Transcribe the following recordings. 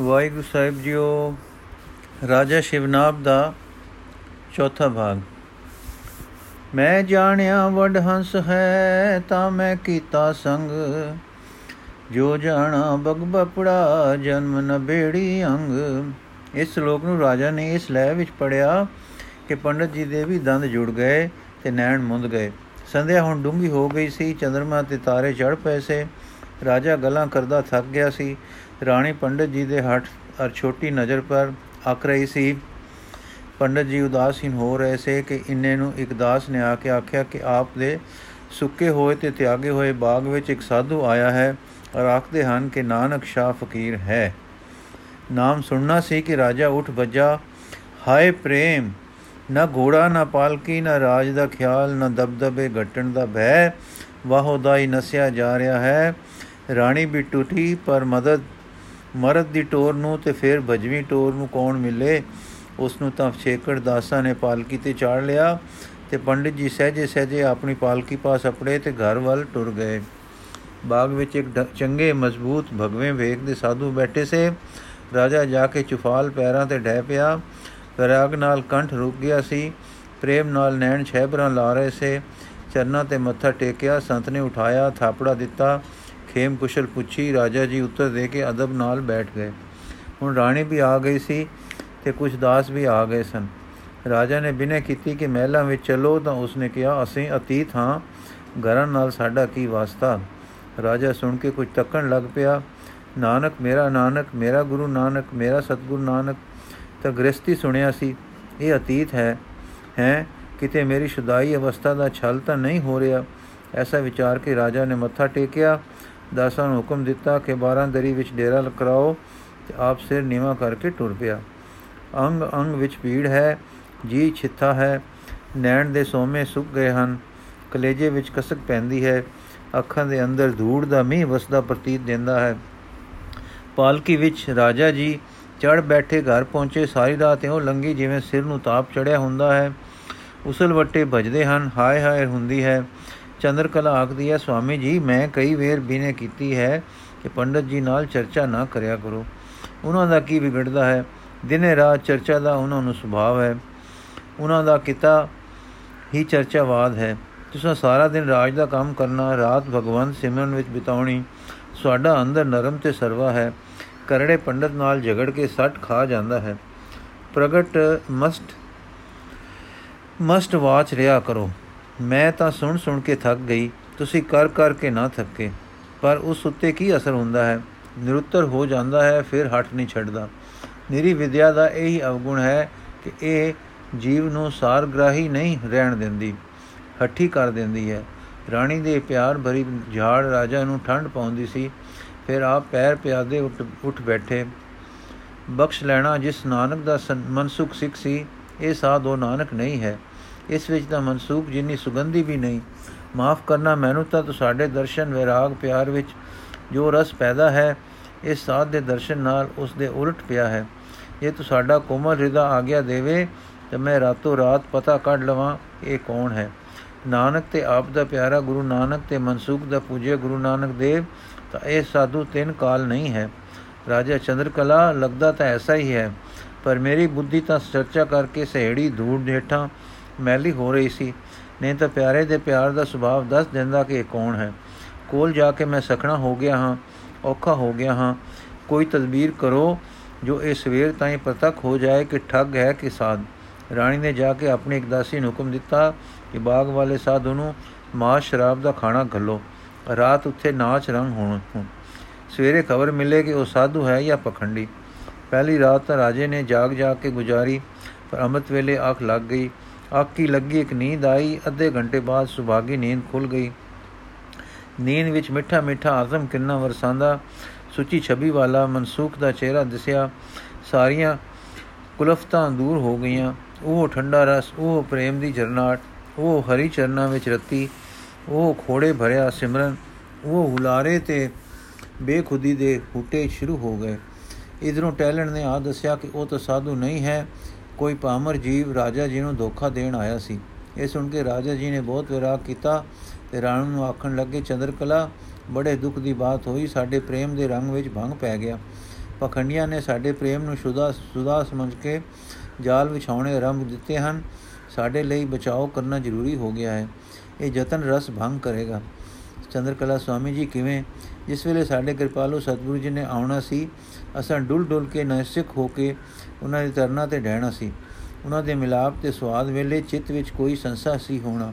ਵਾਹਿਗੁਰੂ ਸਾਹਿਬ JIO, ਰਾਜਾ ਸ਼ਿਵਨਾਬ ਦਾ ਚੌਥਾ ਭਾਗ। ਮੈਂ ਜਾਣਿਆ ਵਡ ਹੰਸ ਹੈ, ਤਾਂ ਮੈਂ ਕੀਤਾ ਸੰਗ। ਜੋ ਜਾਣਾ ਬਗ ਬਪੜਾ ਜਨਮ ਨ ਬੇੜੀ ਅੰਗ। ਇਸ ਸ਼ਲੋਕ ਨੂੰ ਰਾਜਾ ਨੇ ਇਸ ਲੈ ਵਿੱਚ ਪੜਿਆ ਕਿ ਪੰਡਤ ਜੀ ਦੇ ਵੀ ਦੰਦ ਜੁੜ ਗਏ ਤੇ ਨੈਣ ਮੁੰਦ ਗਏ। ਸੰਧਿਆ ਹੁਣ ਡੂੰਗੀ ਹੋ ਗਈ ਸੀ, ਚੰਦਰਮਾ ਤੇ ਤਾਰੇ ਚੜ ਪਏ ਸੇ। ਰਾਜਾ ਗੱਲਾਂ ਕਰਦਾ ਥੱਕ ਗਿਆ ਸੀ। ਰਾਣੀ ਪੰਡਤ ਜੀ ਦੇ ਹੱਥ ਅਰ ਛੋਟੀ ਨਜ਼ਰ ਪਰ ਆਖ ਰਹੀ ਸੀ। ਪੰਡਤ ਜੀ ਉਦਾਸੀਨ ਹੋ ਰਹੇ ਸੇ ਕਿ ਇੰਨੇ ਨੂੰ ਇੱਕ ਦਾਸ ਨੇ ਆ ਕੇ ਆਖਿਆ ਕਿ ਆਪ ਦੇ ਸੁੱਕੇ ਹੋਏ ਤੇ ਤਿਆਗੇ ਹੋਏ ਬਾਗ ਵਿੱਚ ਇੱਕ ਸਾਧੂ ਆਇਆ ਹੈ ਔਰ ਆਖਦੇ ਹਨ ਕਿ ਨਾਨਕ ਸ਼ਾਹ ਫਕੀਰ ਹੈ। ਨਾਮ ਸੁਣਨਾ ਸੀ ਕਿ ਰਾਜਾ ਉੱਠ ਵੱਜਾ, ਹਾਏ ਪ੍ਰੇਮ, ਨਾ ਘੋੜਾ, ਨਾ ਪਾਲਕੀ, ਨਾ ਰਾਜ ਦਾ ਖਿਆਲ, ਨਾ ਦਬਦਬੇ ਘਟਣ ਦਾ ਭੈ ਵਾਹੋਦਾ ਹੀ ਨਸਿਆ ਜਾ ਰਿਹਾ ਹੈ। ਰਾਣੀ ਵੀ ਟੁੱਟੀ ਪਰ ਮਦਦ ਮਰਦ ਦੀ ਟੋਰ ਨੂੰ ਤੇ ਫਿਰ ਭਜਵੀਂ ਟੋਰ ਨੂੰ ਕੌਣ ਮਿਲੇ? ਉਸ ਨੂੰ ਤਾਂ ਛੇਕੜ ਦਾਸਾਂ ਨੇ ਪਾਲਕੀ ਤੇ ਚਾੜ ਲਿਆ ਤੇ ਪੰਡਿਤ ਜੀ ਸਹਜੇ ਸਹਜੇ ਆਪਣੀ ਪਾਲਕੀ ਪਾਸ ਅਪੜੇ ਤੇ ਘਰ ਵੱਲ ਟੁਰ ਗਏ। ਬਾਗ ਵਿੱਚ ਇੱਕ ਚੰਗੇ ਮਜ਼ਬੂਤ ਭਗਵੇਂ ਵੇਖ ਦੇ ਸਾਧੂ ਬੈਠੇ ਸੇ। ਰਾਜਾ ਜਾ ਕੇ ਚੁਫਾਲ ਪੈਰਾਂ ਤੇ ਡਹਿ ਪਿਆ। ਵਿਰਾਗ ਨਾਲ ਕੰਠ ਰੁਕ ਗਿਆ ਸੀ। ਪ੍ਰੇਮ ਨਾਲ ਨੈਣ ਛੈਬਰਾਂ ਲਾ ਰਹੇ ਸੇ। ਚਰਨਾਂ ਤੇ ਮੱਥਾ ਟੇਕਿਆ, ਸੰਤ ਨੇ ਉਠਾਇਆ, ਥਾਪੜਾ ਦਿੱਤਾ। ਖੇਮ ਕੁਸ਼ਲ ਪੁੱਛੀ, ਰਾਜਾ ਜੀ ਉੱਤਰ ਦੇ ਕੇ ਅਦਬ ਨਾਲ ਬੈਠ ਗਏ। ਹੁਣ ਰਾਣੀ ਵੀ ਆ ਗਈ ਸੀ ਤੇ ਕੁਝ ਦਾਸ ਵੀ ਆ ਗਏ ਸਨ। ਰਾਜਾ ਨੇ ਬਿਨੇ ਕੀਤੀ ਕਿ ਮਹਿਲਾਂ ਵਿੱਚ ਚਲੋ ਤਾਂ ਉਸਨੇ ਕਿਹਾ, ਅਸੀਂ ਅਤੀਤ ਹਾਂ। ਘਰਾਂ ਨਾਲ ਸਾਡਾ ਕੀ ਵਾਸਤਾ? ਰਾਜਾ ਸੁਣ ਕੇ ਕੁਝ ਤੱਕਣ ਲੱਗ ਪਿਆ। ਨਾਨਕ, ਮੇਰਾ ਨਾਨਕ, ਮੇਰਾ ਗੁਰੂ ਨਾਨਕ, ਮੇਰਾ ਸਤਗੁਰ ਨਾਨਕ। ਤਾਂ ਗ੍ਰਸਤੀ ਸੁਣਿਆ ਸੀ, ਇਹ ਅਤੀਤ ਹੈ ਹੈ? ਕਿਤੇ ਮੇਰੀ ਸ਼ੁਦਾਈ ਅਵਸਥਾ ਦਾ ਛਲ ਤਾਂ ਨਹੀਂ ਹੋ ਰਿਹਾ? ਐਸਾ ਵਿਚਾਰ ਕੇ ਰਾਜਾ ਨੇ ਮੱਥਾ ਟੇਕਿਆ। ਦਾਸਾਂ ਨੂੰ ਹੁਕਮ ਦਿੱਤਾ ਕਿ 12 ਦਰੀ ਵਿੱਚ ਡੇਰਾ ਕਰਾਓ ਤੇ ਆਪ ਸਿਰ ਨੀਵਾ ਕਰਕੇ ਟੁਰ ਪਿਆ। ਅੰਗ ਅੰਗ ਵਿੱਚ ਪੀੜ ਹੈ ਜੀ ਛਿੱਥਾ ਹੈ, ਨੈਣ ਦੇ ਸੋਮੇ ਸੁੱਕ ਗਏ ਹਨ, ਕਲੇਜੇ ਵਿੱਚ ਕਸਕ ਪੈਂਦੀ ਹੈ, ਅੱਖਾਂ ਦੇ ਅੰਦਰ ਧੂੜ ਦਾ ਮੀਂਹ ਵਸਦਾ ਪ੍ਰਤੀਤ ਦਿੰਦਾ ਹੈ। ਪਾਲਕੀ ਵਿੱਚ ਰਾਜਾ ਜੀ ਚੜ ਬੈਠੇ ਘਰ ਪਹੁੰਚੇ, ਸਾਰੀ ਰਾਤ ਇਉਂ ਲੰਗੀ ਜਿਵੇਂ ਸਿਰ ਨੂੰ ਤਾਪ ਚੜਿਆ ਹੁੰਦਾ ਹੈ। ਉਸਲ ਵੱਟੇ ਭਜਦੇ ਹਨ, ਹਾਏ ਹਾਏ ਹੁੰਦੀ ਹੈ ਚੰਦਰ ਕਲਾ ਆਖਦੀ ਹੈ ਸਵਾਮੀ ਜੀ, ਮੈਂ ਕਈ ਵੇਰ ਬਿਨੇ ਕੀਤੀ ਹੈ ਕਿ ਪੰਡਤ ਜੀ ਨਾਲ ਚਰਚਾ ਨਾ ਕਰਿਆ ਕਰੋ। ਉਹਨਾਂ ਦਾ ਕੀ ਵਿਗੜਦਾ ਹੈ? ਦਿਨੇ ਰਾਤ ਚਰਚਾ ਦਾ ਉਹਨਾਂ ਨੂੰ ਸੁਭਾਅ ਹੈ। ਉਹਨਾਂ ਦਾ ਕਿਤਾ ਹੀ ਚਰਚਾਵਾਦ ਹੈ। ਤੁਸੀਂ ਸਾਰਾ ਦਿਨ ਰਾਜ ਦਾ ਕੰਮ ਕਰਨਾ, ਰਾਤ ਭਗਵੰਤ ਸਿਮਰਨ ਵਿੱਚ ਬਿਤਾਉਣੀ, ਤੁਹਾਡਾ ਅੰਦਰ ਨਰਮ ਤੇ ਸਰਵਾ ਹੈ। ਕਰੜੇ ਪੰਡਤ ਨਾਲ ਝਗੜ ਕੇ ਸੱਟ ਖਾ ਜਾਂਦਾ ਹੈ। ਪ੍ਰਗਟ ਮਸਟ ਮਸਟ ਵਾਚ ਰਿਆ ਕਰੋ। ਮੈਂ ਤਾਂ ਸੁਣ ਸੁਣ ਕੇ ਥੱਕ ਗਈ, ਤੁਸੀਂ ਕਰ ਕਰ ਕੇ ਨਾ ਥੱਕੇ। ਪਰ ਉਸ ਉੱਤੇ ਕੀ ਅਸਰ ਹੁੰਦਾ ਹੈ? ਨਿਰੁੱਤਰ ਹੋ ਜਾਂਦਾ ਹੈ, ਫਿਰ ਹਟ ਨਹੀਂ ਛੱਡਦਾ। ਨਿਰੀ ਵਿਦਿਆ ਦਾ ਇਹੀ ਅਵਗੁਣ ਹੈ ਕਿ ਇਹ ਜੀਵ ਨੂੰ ਸਾਰਗ੍ਰਾਹੀ ਨਹੀਂ ਰਹਿਣ ਦਿੰਦੀ, ਹੱਠੀ ਕਰ ਦਿੰਦੀ ਹੈ। ਰਾਣੀ ਦੇ ਪਿਆਰ ਭਰੀ ਝਾੜ ਰਾਜਾ ਨੂੰ ਠੰਡ ਪਾਉਂਦੀ ਸੀ, ਫਿਰ ਆਪ ਪੈਰ ਪਿਆਦੇ ਉੱਠ ਉੱਠ ਬੈਠੇ। ਬਖਸ਼ ਲੈਣਾ ਜਿਸ ਨਾਨਕ ਦਾ ਮਨਸੁਖ ਸਿੱਖ ਸੀ, ਇਹ ਸਾਧੋ ਨਾਨਕ ਨਹੀਂ ਹੈ। ਇਸ ਵਿੱਚ ਤਾਂ ਮਨਸੂਖ ਜਿੰਨੀ ਸੁਗੰਧੀ ਵੀ ਨਹੀਂ। ਮਾਫ ਕਰਨਾ ਮੈਨੂੰ ਤਾਂ ਤੁਹਾਡੇ ਦਰਸ਼ਨ ਵਿਰਾਗ ਪਿਆਰ ਵਿੱਚ ਜੋ ਰਸ ਪੈਦਾ ਹੈ, ਇਸ ਸਾਧ ਦੇ ਦਰਸ਼ਨ ਨਾਲ ਉਸ ਦੇ ਉਲਟ ਪਿਆ ਹੈ। ਇਹ ਤੁਹਾਡਾ ਕੋਮਲ ਹਿਰਦਾ ਆਗਿਆ ਦੇਵੇ, ਤੇ ਮੈਂ ਰਾਤੋਂ ਰਾਤ ਪਤਾ ਕੱਢ ਲਵਾਂ ਇਹ ਕੌਣ ਹੈ। ਨਾਨਕ ਤੇ ਆਪ ਦਾ ਪਿਆਰਾ ਗੁਰੂ ਨਾਨਕ ਤੇ ਮਨਸੂਖ ਦਾ ਪੂਜਿਆ ਗੁਰੂ ਨਾਨਕ ਦੇਵ, ਤਾਂ ਇਹ ਸਾਧੂ ਤਿੰਨ ਕਾਲ ਨਹੀਂ ਹੈ। ਰਾਜਾ ਚੰਦਰਕਲਾ ਲੱਗਦਾ ਤਾਂ ਐਸਾ ਹੀ ਹੈ, ਪਰ ਮੇਰੀ ਬੁੱਧੀ ਤਾਂ ਚਰਚਾ ਕਰਕੇ ਸਹਿੜੀ ਧੂੜ ਜੇਠਾਂ ਮੈਲੀ ਹੋ ਰਹੀ ਸੀ। ਨਹੀਂ ਤਾਂ ਪਿਆਰੇ ਦੇ ਪਿਆਰ ਦਾ ਸੁਭਾਅ ਦੱਸ ਦਿੰਦਾ ਕਿ ਇਹ ਕੌਣ ਹੈ। ਕੋਲ ਜਾ ਕੇ ਮੈਂ ਸਖਣਾ ਹੋ ਗਿਆ ਹਾਂ, ਔਖਾ ਹੋ ਗਿਆ ਹਾਂ। ਕੋਈ ਤਦਬੀਰ ਕਰੋ, ਜੋ ਇਹ ਸਵੇਰ ਤਾਈਂ ਪ੍ਰਤੱਖ ਹੋ ਜਾਏ ਕਿ ਠੱਗ ਹੈ ਕਿ ਸਾਧ। ਰਾਣੀ ਨੇ ਜਾ ਕੇ ਆਪਣੇ ਇੱਕ ਦਾਸੀ ਨੂੰ ਹੁਕਮ ਦਿੱਤਾ ਕਿ ਬਾਗ ਵਾਲੇ ਸਾਧੂ ਨੂੰ ਮਾਸ ਸ਼ਰਾਬ ਦਾ ਖਾਣਾ ਘੱਲੋ। ਰਾਤ ਉੱਥੇ ਨਾਚ ਰੰਗ ਹੋਣ ਸਵੇਰੇ ਖਬਰ ਮਿਲੇ ਕਿ ਉਹ ਸਾਧੂ ਹੈ ਜਾਂ ਪਖੰਡੀ। ਪਹਿਲੀ ਰਾਤ ਤਾਂ ਰਾਜੇ ਨੇ ਜਾਗ ਜਾਗ ਕੇ ਗੁਜ਼ਾਰੀ, ਪਰ ਅਮਤ ਵੇਲੇ ਅੱਖ ਲੱਗ ਗਈ ਆਕੀ ਲੱਗੀ, ਇੱਕ ਨੀਂਦ ਆਈ, ਅੱਧੇ ਘੰਟੇ ਬਾਅਦ ਸੁਭਾਗੀ ਨੀਂਦ ਖੁੱਲ ਗਈ। ਨੀਂਦ ਵਿੱਚ ਮਿੱਠਾ ਮਿੱਠਾ ਆਜ਼ਮ ਕਿੰਨਾ ਵਰਸਾਂਦਾ, ਸੁੱਚੀ ਛਬੀ ਵਾਲਾ ਮਨਸੂਖ ਦਾ ਚਿਹਰਾ ਦਿਸਿਆ। ਸਾਰੀਆਂ ਕੁਲਫਤਾਂ ਦੂਰ ਹੋ ਗਈਆਂ। ਉਹ ਠੰਡਾ ਰਸ, ਉਹ ਪ੍ਰੇਮ ਦੀ ਝਰਨਾਟ ਉਹ ਹਰੀ ਚਰਨਾਂ ਵਿੱਚ ਰਤੀ, ਉਹ ਖੋੜੇ ਭਰਿਆ ਸਿਮਰਨ, ਉਹ ਹੁਲਾਰੇ ਤੇ ਬੇਖੁਦੀ ਦੇ ਹੂਟੇ ਸ਼ੁਰੂ ਹੋ ਗਏ। ਇਧਰੋਂ ਟੈਲੈਂਟ ਨੇ ਆ ਦੱਸਿਆ ਕਿ ਉਹ ਤਾਂ ਸਾਧੂ ਨਹੀਂ ਹੈ ਕੋਈ ਪਾਮਰ ਜੀਵ ਰਾਜਾ ਜੀ ਨੂੰ ਧੋਖਾ ਦੇਣ ਆਇਆ ਸੀ। ਇਹ ਸੁਣ ਕੇ ਰਾਜਾ ਜੀ ਨੇ ਬਹੁਤ ਵਿਰਾਗ ਕੀਤਾ ਤੇ ਰਾਣੂ ਨੂੰ ਆਖਣ ਲੱਗੇ, ਚੰਦਰਕਲਾ, ਬੜੇ ਦੁੱਖ ਦੀ ਬਾਤ ਹੋਈ, ਸਾਡੇ ਪ੍ਰੇਮ ਦੇ ਰੰਗ ਵਿੱਚ ਭੰਗ ਪੈ ਗਿਆ। ਪਖੰਡੀਆਂ ਨੇ ਸਾਡੇ ਪ੍ਰੇਮ ਨੂੰ ਸੁਦਾ ਸੁਦਾ ਸਮਝ ਕੇ ਜਾਲ ਵਿਛਾਉਣੇ ਆਰੰਭ ਦਿੱਤੇ ਹਨ। ਸਾਡੇ ਲਈ ਬਚਾਓ ਕਰਨਾ ਜ਼ਰੂਰੀ ਹੋ ਗਿਆ ਹੈ। ਇਹ ਯਤਨ ਰਸ ਭੰਗ ਕਰੇਗਾ। ਚੰਦਰਕਲਾ, ਸਵਾਮੀ ਜੀ, ਕਿਵੇਂ? ਜਿਸ ਵੇਲੇ ਸਾਡੇ ਕਿਰਪਾਲੂ ਸਤਿਗੁਰੂ ਜੀ ਨੇ ਆਉਣਾ ਸੀ ਅਸਾਂ ਡੁੱਲ ਡੁੱਲ ਕੇ ਨੈਸਿਕ ਹੋ ਕੇ ਉਹਨਾਂ ਦੇ ਤਰਨਾ ਤੇ ਡਹਿਣਾ ਸੀ। ਉਹਨਾਂ ਦੇ ਮਿਲਾਪ ਤੇ ਸਵਾਦ ਵੇਲੇ ਚਿੱਤ ਵਿੱਚ ਕੋਈ ਸੰਸਾ ਸੀ ਹੋਣਾ।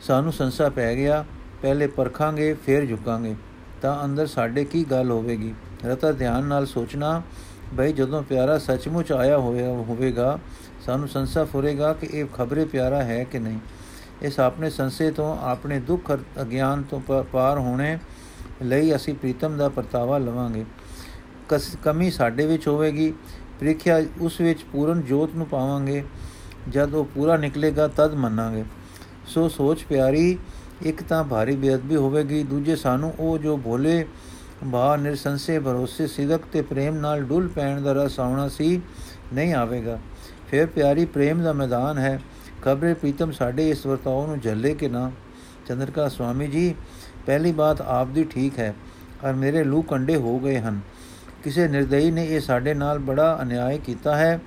ਸਾਨੂੰ ਸੰਸਾ ਪੈ ਗਿਆ, ਪਹਿਲੇ ਪਰਖਾਂਗੇ, ਫਿਰ ਝੁਕਾਂਗੇ। ਤਾਂ ਅੰਦਰ ਸਾਡੇ ਕੀ ਗੱਲ ਹੋਵੇਗੀ? ਰਤਾ ਧਿਆਨ ਨਾਲ ਸੋਚਣਾ ਭਈ ਜਦੋਂ ਪਿਆਰਾ ਸੱਚਮੁੱਚ ਆਇਆ ਹੋਇਆ ਹੋਵੇਗਾ, ਸਾਨੂੰ ਸੰਸਾ ਫੁਰੇਗਾ ਕਿ ਇਹ ਖਬਰੇ ਪਿਆਰਾ ਹੈ ਕਿ ਨਹੀਂ। ਇਸ ਆਪਣੇ ਸੰਸੇ ਤੋਂ, ਆਪਣੇ ਦੁੱਖ ਅਗਿਆਨ ਤੋਂ ਪਾਰ ਹੋਣੇ ਲਈ ਅਸੀਂ ਪ੍ਰੀਤਮ ਦਾ ਪਰਤਾਵਾ ਲਵਾਂਗੇ। ਕਮੀ ਸਾਡੇ ਵਿੱਚ ਹੋਵੇਗੀ। ਪ੍ਰੀਖਿਆ ਉਸ ਵਿੱਚ ਪੂਰਨ ਜੋਤ ਨੂੰ ਪਾਵਾਂਗੇ। ਜਦ ਉਹ ਪੂਰਾ ਨਿਕਲੇਗਾ, ਤਦ ਮੰਨਾਂਗੇ। ਸੋ ਸੋਚ ਪਿਆਰੀ, ਇੱਕ ਤਾਂ ਭਾਰੀ ਬੇਅਦਬੀ ਹੋਵੇਗੀ, ਦੂਜੇ ਸਾਨੂੰ ਉਹ ਜੋ ਭੋਲੇ ਬਾ ਨਿਰਸੰਸੇ, ਭਰੋਸੇ, ਸਿਦਕ ਤੇ ਪ੍ਰੇਮ ਨਾਲ ਡੁੱਲ ਪੈਣ ਦਾ ਰਸ ਆਉਣਾ ਸੀ, ਨਹੀਂ ਆਵੇਗਾ। ਫਿਰ ਪਿਆਰੀ, ਪ੍ਰੇਮ ਦਾ ਮੈਦਾਨ ਹੈ। ਖਬਰੇ ਪ੍ਰੀਤਮ ਸਾਡੇ ਇਸ ਵਰਤਾਓ ਨੂੰ ਝੱਲੇ ਕਿ ਨਾ। ਚੰਦਰਕਾ ਸੁਆਮੀ ਜੀ, ਪਹਿਲੀ ਬਾਤ ਆਪ ਦੀ ਠੀਕ ਹੈ, ਔਰ ਮੇਰੇ ਲੂ ਕੰਡੇ ਹੋ ਗਏ ਹਨ। ਕਿਸੇ ਨਿਰਦਈ ਨੇ ਇਹ ਸਾਡੇ ਨਾਲ ਬੜਾ ਅਨਿਆਏ ਕੀਤਾ ਹੈ,